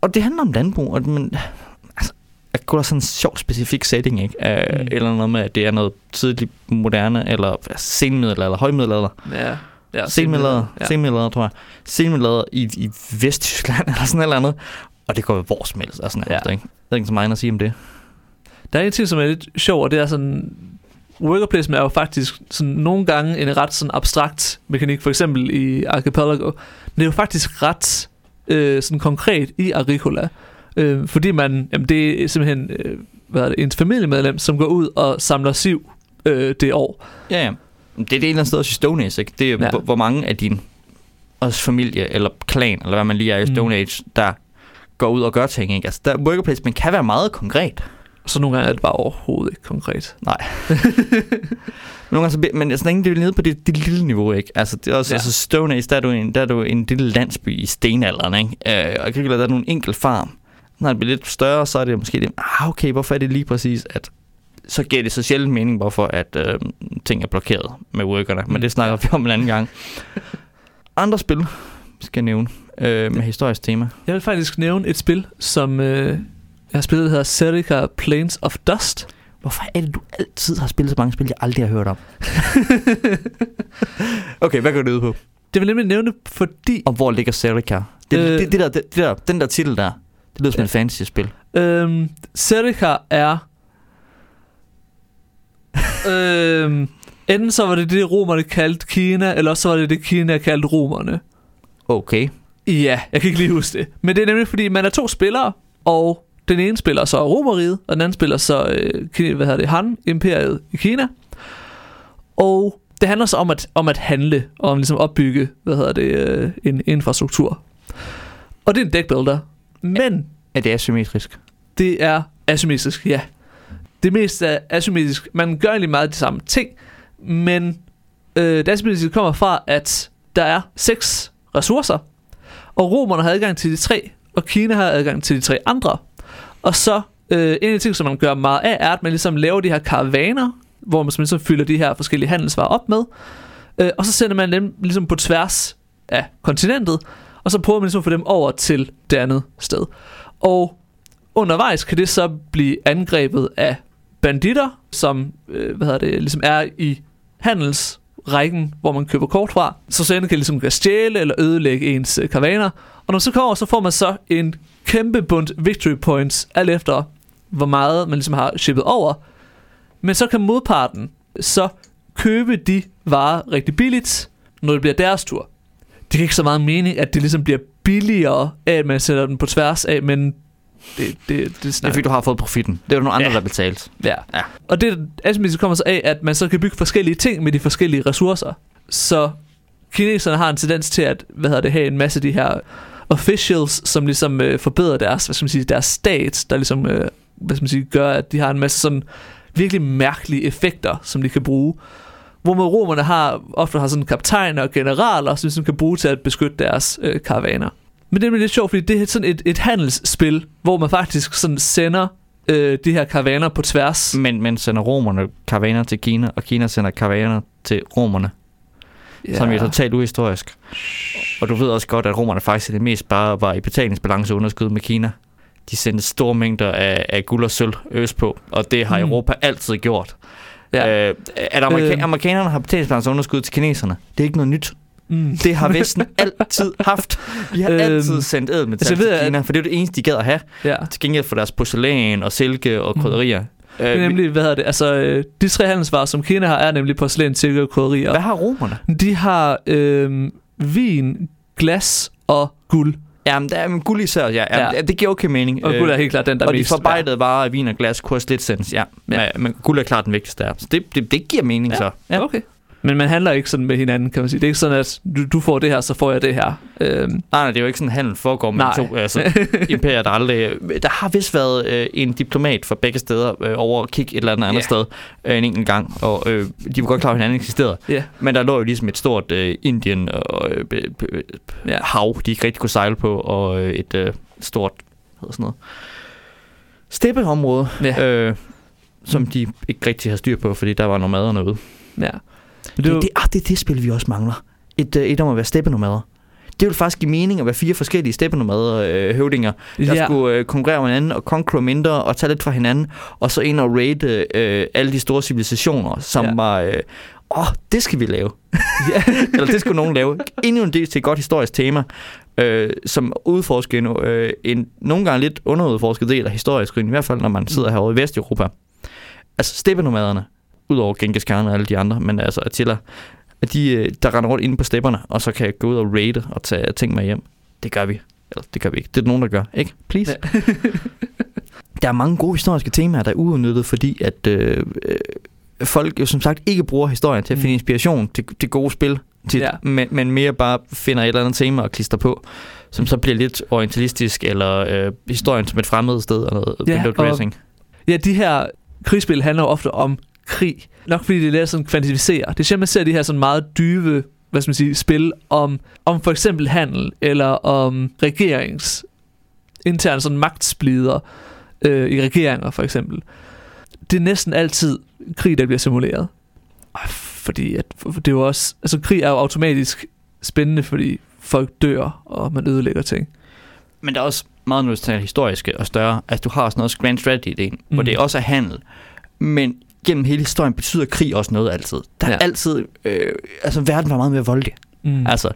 Og det handler om landbrug, og, men altså, jeg kunne da sådan en sjov specifik setting, ikke? Uh, Mm. Eller noget med, at det er noget tidligt moderne, eller altså, senmiddelalder, eller højmiddelalder. Ja. Ja, Senmiddelalder, Ja. senmiddelalder, tror jeg. Senmiddelalder i, i Vesttyskland, [LAUGHS] eller sådan et eller andet. Og det går jo hvor som helst, og sådan Ja. ikke? Jeg ved ikke så meget at sige om det. Der er en ting, som er lidt sjov, og det er sådan... Worker placement er jo faktisk sådan nogle gange en ret sådan abstrakt mekanik, for eksempel i Archipelago. Men det er jo faktisk ret øh, sådan konkret i Agricola. Øh, fordi man, jamen det er simpelthen øh, hvad er det, ens familiemedlem, som går ud og samler siv øh, det år. Ja, ja. Det er det et eller andet sted også i Stone Age, ikke? Det er Ja. hvor, hvor mange af din også familie, eller klan, eller hvad man lige er i Mm. Stone Age, der går ud og gør ting, ikke? Altså, der, worker placement kan være meget konkret. Så nogle gange er det bare overhovedet ikke konkret. Nej. [LAUGHS] Nogle gange så, men så længe det er nede på det, det lille niveau, ikke? Altså, det er også, Ja. altså Stone Age, der er, du en, der er du en lille landsby i stenalderen, ikke? Øh, og Agricola, der er nogle enkelt farm. Når det bliver lidt større, så er det måske det, ah, okay, hvorfor er det lige præcis, at så giver det så sjældent mening, hvorfor at øh, ting er blokeret med workerne. Men det snakker vi om en anden gang. [LAUGHS] Andre spil, skal jeg nævne, øh, med historisk tema. Jeg vil faktisk nævne et spil, som øh, jeg har spillet, der hedder Serica Plains of Dust. Hvorfor er det, du altid har spillet så mange spil, jeg aldrig har hørt om? [LAUGHS] okay, hvad går det ud på? Det vil nemlig nævne fordi Og hvor ligger Serica? Det, øh, det, det, der, det, det der, den der titel der, det lyder som Ja. et fantasy-spil. øhm, Serica er... øhm, enten så var det det, romerne kaldte Kina, eller også så var det det, Kina kaldte romerne. Okay. Ja, jeg kan ikke lige huske det. Men det er nemlig, fordi man er to spillere, og den ene spiller så Romeriet, og den anden spiller så, øh, hvad hedder det, Han, Imperiet i Kina. Og det handler så om at, om at handle, og om ligesom opbygge, hvad hedder det, øh, en infrastruktur. Og det er en deckbuilder. Men Er det asymmetrisk? det er asymmetrisk, ja. Det meste er asymmetrisk. Man gør egentlig meget de samme ting, men øh, det asymmetriske kommer fra, at der er seks ressourcer, og romerne har adgang til de tre, og Kina har adgang til de tre andre. Og så, øh, en af de ting, som man gør meget af, er, at man ligesom laver de her karavaner, hvor man ligesom fylder de her forskellige handelsvarer op med, øh, og så sender man dem ligesom på tværs af kontinentet, og så prøver man ligesom at få dem over til det andet sted. Og undervejs kan det så blive angrebet af banditter, som øh, hvad hedder det, ligesom er i handelsrækken, hvor man køber kort fra. Så sådan kan ligesom stjæle eller ødelægge ens øh, karavaner. Og når man så kommer, så får man så en kæmpe bund victory points, alt efter hvor meget man ligesom har shippet over. Men så kan modparten så købe de varer rigtig billigt, når det bliver deres tur. Det giver ikke så meget mening, at det ligesom bliver billigere af, at man sætter den på tværs af, men det, det, det, Det er fordi, du har fået profitten. Det er jo nogle andre, ja. der har betalt. Ja. Ja. Og det asymmetrisk kommer så af, at man så kan bygge forskellige ting med de forskellige ressourcer. Så kineserne har en tendens til at hvad hedder det, have en masse af de her officials, som ligesom øh, forbedrer deres, hvad skal man sige, deres stat, der ligesom øh, hvad skal man sige, gør, at de har en masse sådan virkelig mærkelige effekter, som de kan bruge. Hvor med romerne har, ofte har sådan kaptajner og generaler, som ligesom kan bruge til at beskytte deres øh, karavaner. Men det er lidt sjovt, fordi det er sådan et, et handelsspil, hvor man faktisk sådan sender øh, de her karavaner på tværs. Men, men sender romerne karavaner til Kina, og Kina sender karavaner til romerne, ja. som er totalt uhistorisk. Og du ved også godt, at romerne faktisk det mest bare var i betalingsbalance underskud med Kina. De sendte store mængder af, af guld og sølv østpå, og det har Mm. Europa altid gjort. Ja. Øh, at amerika- Øh. øh. amerikanerne har betalingsbalance underskud til kineserne, det er ikke noget nyt. Mm. Det har Vesten [LAUGHS] altid haft. Vi har Øhm, altid sendt ædelmetal altså, til at- Kina, for det er det eneste, de gad at have. Ja. Til gengæld for deres porcelæn og silke og Mm. krydderier. Det er Øh, nemlig, hvad hedder det, altså øh, de tre handelsvarer, som Kina har, er nemlig porcelæn, silke og krydderier. Hvad har romerne? De har øh, vin, glas og guld. Jamen, der er men guld især, ja. Ja. ja. Det giver okay mening. Og guld er helt klart den, der er og de mest forarbejdede varer af vin og glas kunne også lidt sendes, ja. Ja. ja. Men, men guld er klart den vigtigste der. Så det, det, det giver mening Ja. så. Ja, okay. Men man handler ikke sådan med hinanden, kan man sige. Det er ikke sådan, at du, du får det her, så får jeg det her. Øhm, Nej, nej, det er jo ikke sådan, handel foregår med Nej. to altså, imperier, der aldrig... Der har vist været øh, en diplomat fra begge steder øh, over at kigge et eller andet andet Ja. sted øh, en enkelt gang, og øh, de var godt klar, at hinanden eksisterede. Ja. Men der lå jo ligesom et stort øh, Indien og øh, Ja. hav, de ikke rigtig kunne sejle på, og øh, et øh, stort, hvad sådan noget, steppeområde, ja, øh, som de ikke rigtig har styr på, fordi der var nomader ude. ja. Det, det, det, ah, det er det spil, vi også mangler. Et, øh, et om at være steppenomader. Det vil faktisk give mening at være fire forskellige steppenomader øh, høvdinger, der ja. skulle øh, konkurrere med hinanden og conquer mindre og tage lidt fra hinanden, og så ind og raide øh, alle de store civilisationer, som Ja. var... Øh, Åh, det skal vi lave. ja. [LAUGHS] Eller det skulle nogen lave. Endnu en del til et godt historisk tema, øh, som udforsker en, øh, en nogle gange lidt underudforsket del af historisk i hvert fald når man sidder herovre i Vesteuropa. Altså steppenomaderne, udover Genghis Khan og alle de andre, men altså Attila, at de, øh, der render rundt inde på stepperne, og så kan gå ud og raide og tage ting med hjem. Det gør vi. Eller det gør vi ikke. Det er nogen, der gør. Ikke? Please. Ja. [LAUGHS] der er mange gode historiske temaer, der er uudnyttet, fordi at øh, øh, folk jo som sagt ikke bruger historien til at finde Mm. inspiration til, til gode spil, tit, Ja. men, men mere bare finder et eller andet tema og klister på, som så bliver lidt orientalistisk, eller øh, historien som et fremmed sted, og noget Ja, og-. Ja, de her krigsspil handler ofte om krig. Nok fordi det er at sådan kvantificere. Det er sjældent, man ser de her sådan meget dybe hvad skal man sige, spil om, om for eksempel handel, eller om regerings interne sådan magtsplider øh, i regeringer for eksempel. Det er næsten altid krig, der bliver simuleret. Fordi at, det er jo også, altså krig er jo automatisk spændende, fordi folk dør, og man ødelægger ting. Men der er også meget noget historiske og større. Altså, du har også noget grand strategy-ideen, mm. hvor det også er handel. Men gennem hele historien betyder krig også noget altid. Der er ja. altid... Øh, altså, verden var meget mere voldelig. Mm. Altså,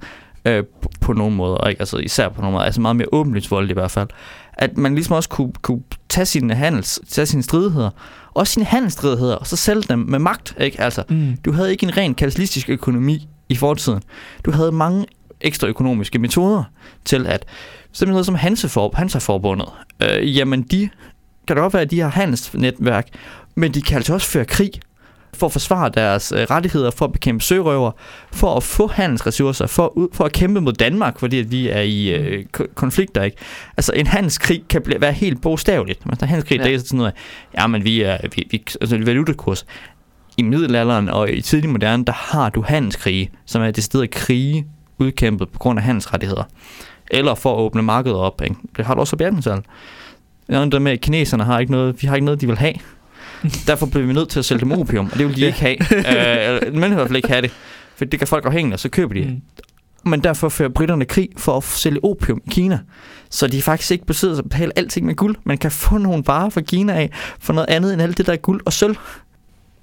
øh, på, på nogle måder. Ikke? Altså, især på nogle måder. Altså, meget mere åbenlyst voldelig i hvert fald. At man ligesom også kunne, kunne tage sine handels, tage sine stridigheder, også sine handelsstridigheder, og så sælge dem med magt. Ikke? Altså, mm. Du havde ikke en ren kapitalistisk økonomi i fortiden. Du havde mange ekstra økonomiske metoder til at simpelthen noget som Hansefor, Hanseforbundet, øh, jamen de kan det godt være, at de har handelsnetværk, men de kan altså også føre krig for at forsvare deres øh, rettigheder, for at bekæmpe sørøver, for at få handelsressourcer, for, for at kæmpe mod Danmark, fordi at vi er i øh, konflikter. Ikke? Altså en handelskrig kan blive, være helt bogstaveligt. Man tager handelskrig, ja. det er sådan noget, ja, men vi er, vi, vi, altså valutakurs. I middelalderen og i tidlig moderne, der har du handelskrige, som er det sted krige udkæmpet på grund af handelsrettigheder. Eller for at åbne markedet op. Ikke? Det har du også på 18 Ja, der med, at kineserne har ikke noget, vi har ikke noget, de vil have. Derfor bliver vi nødt til at sælge dem opium, og det vil de ikke have. [LAUGHS] uh, men i hvert fald ikke have det. For det kan folk afhængige, og så køber de mm. Men derfor fører britterne krig for at sælge opium i Kina. Så de faktisk ikke besidder at betale alting med guld. Man kan få nogle varer fra Kina af for noget andet end alt det, der er guld og sølv.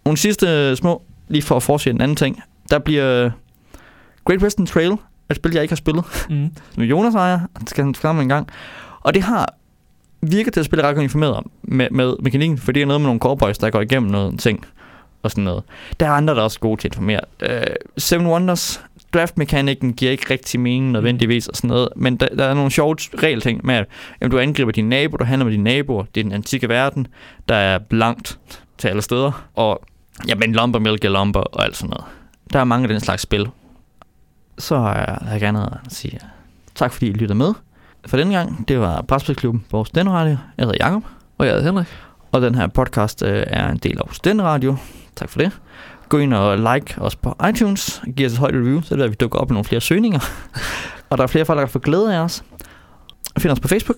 Nogle sidste små, lige for at fortsætte en anden ting. Der bliver Great Western Trail, et spil, jeg ikke har spillet. Mm. [LAUGHS] Som Jonas ejer, det skal han fremme en gang. Og det har virker til at spille ret informeret om med, med mekanikken, for det er noget med nogle cowboys, der går igennem noget ting og sådan noget. Der er andre, der er også gode til at informere. Uh, Seven Wonders, draft-mekanikken giver ikke rigtig mening nødvendigvis og sådan noget, men der, der er nogle sjove regelting med, at jamen, du angriber din nabo, du handler med dine naboer, det er den antikke verden, der er blankt til alle steder, og jamen, lumber mælk er lomper og alt sådan noget. Der er mange af den slags spil. Så har jeg gerne at sige tak, fordi I lytter med for denne gang. Det var Brætspilsklubben på Radio. Jeg hedder Jakob Og jeg hedder Henrik. Og den her podcast øh, er en del af Radio. Tak for det. Gå ind og like os på iTunes. Giv os et højt review, så er, at vi dukker op i nogle flere søgninger. [LAUGHS] og der er flere folk, der kan få glæde af os. Find os på Facebook,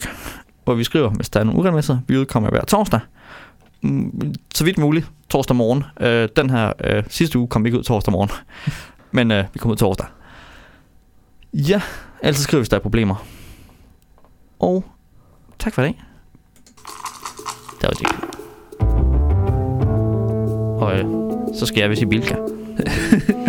hvor vi skriver, hvis der er nogle uregelmæssigheder. Vi udkommer hver torsdag. Mm, så vidt muligt torsdag morgen. Øh, den her øh, sidste uge kom vi ikke ud torsdag morgen. [LAUGHS] Men øh, vi kommer ud torsdag. Ja, ellers skriver vi, hvis der er problemer. Og tak for det. Det var det. Og øh, så skal jeg vist i Bilka. [LAUGHS]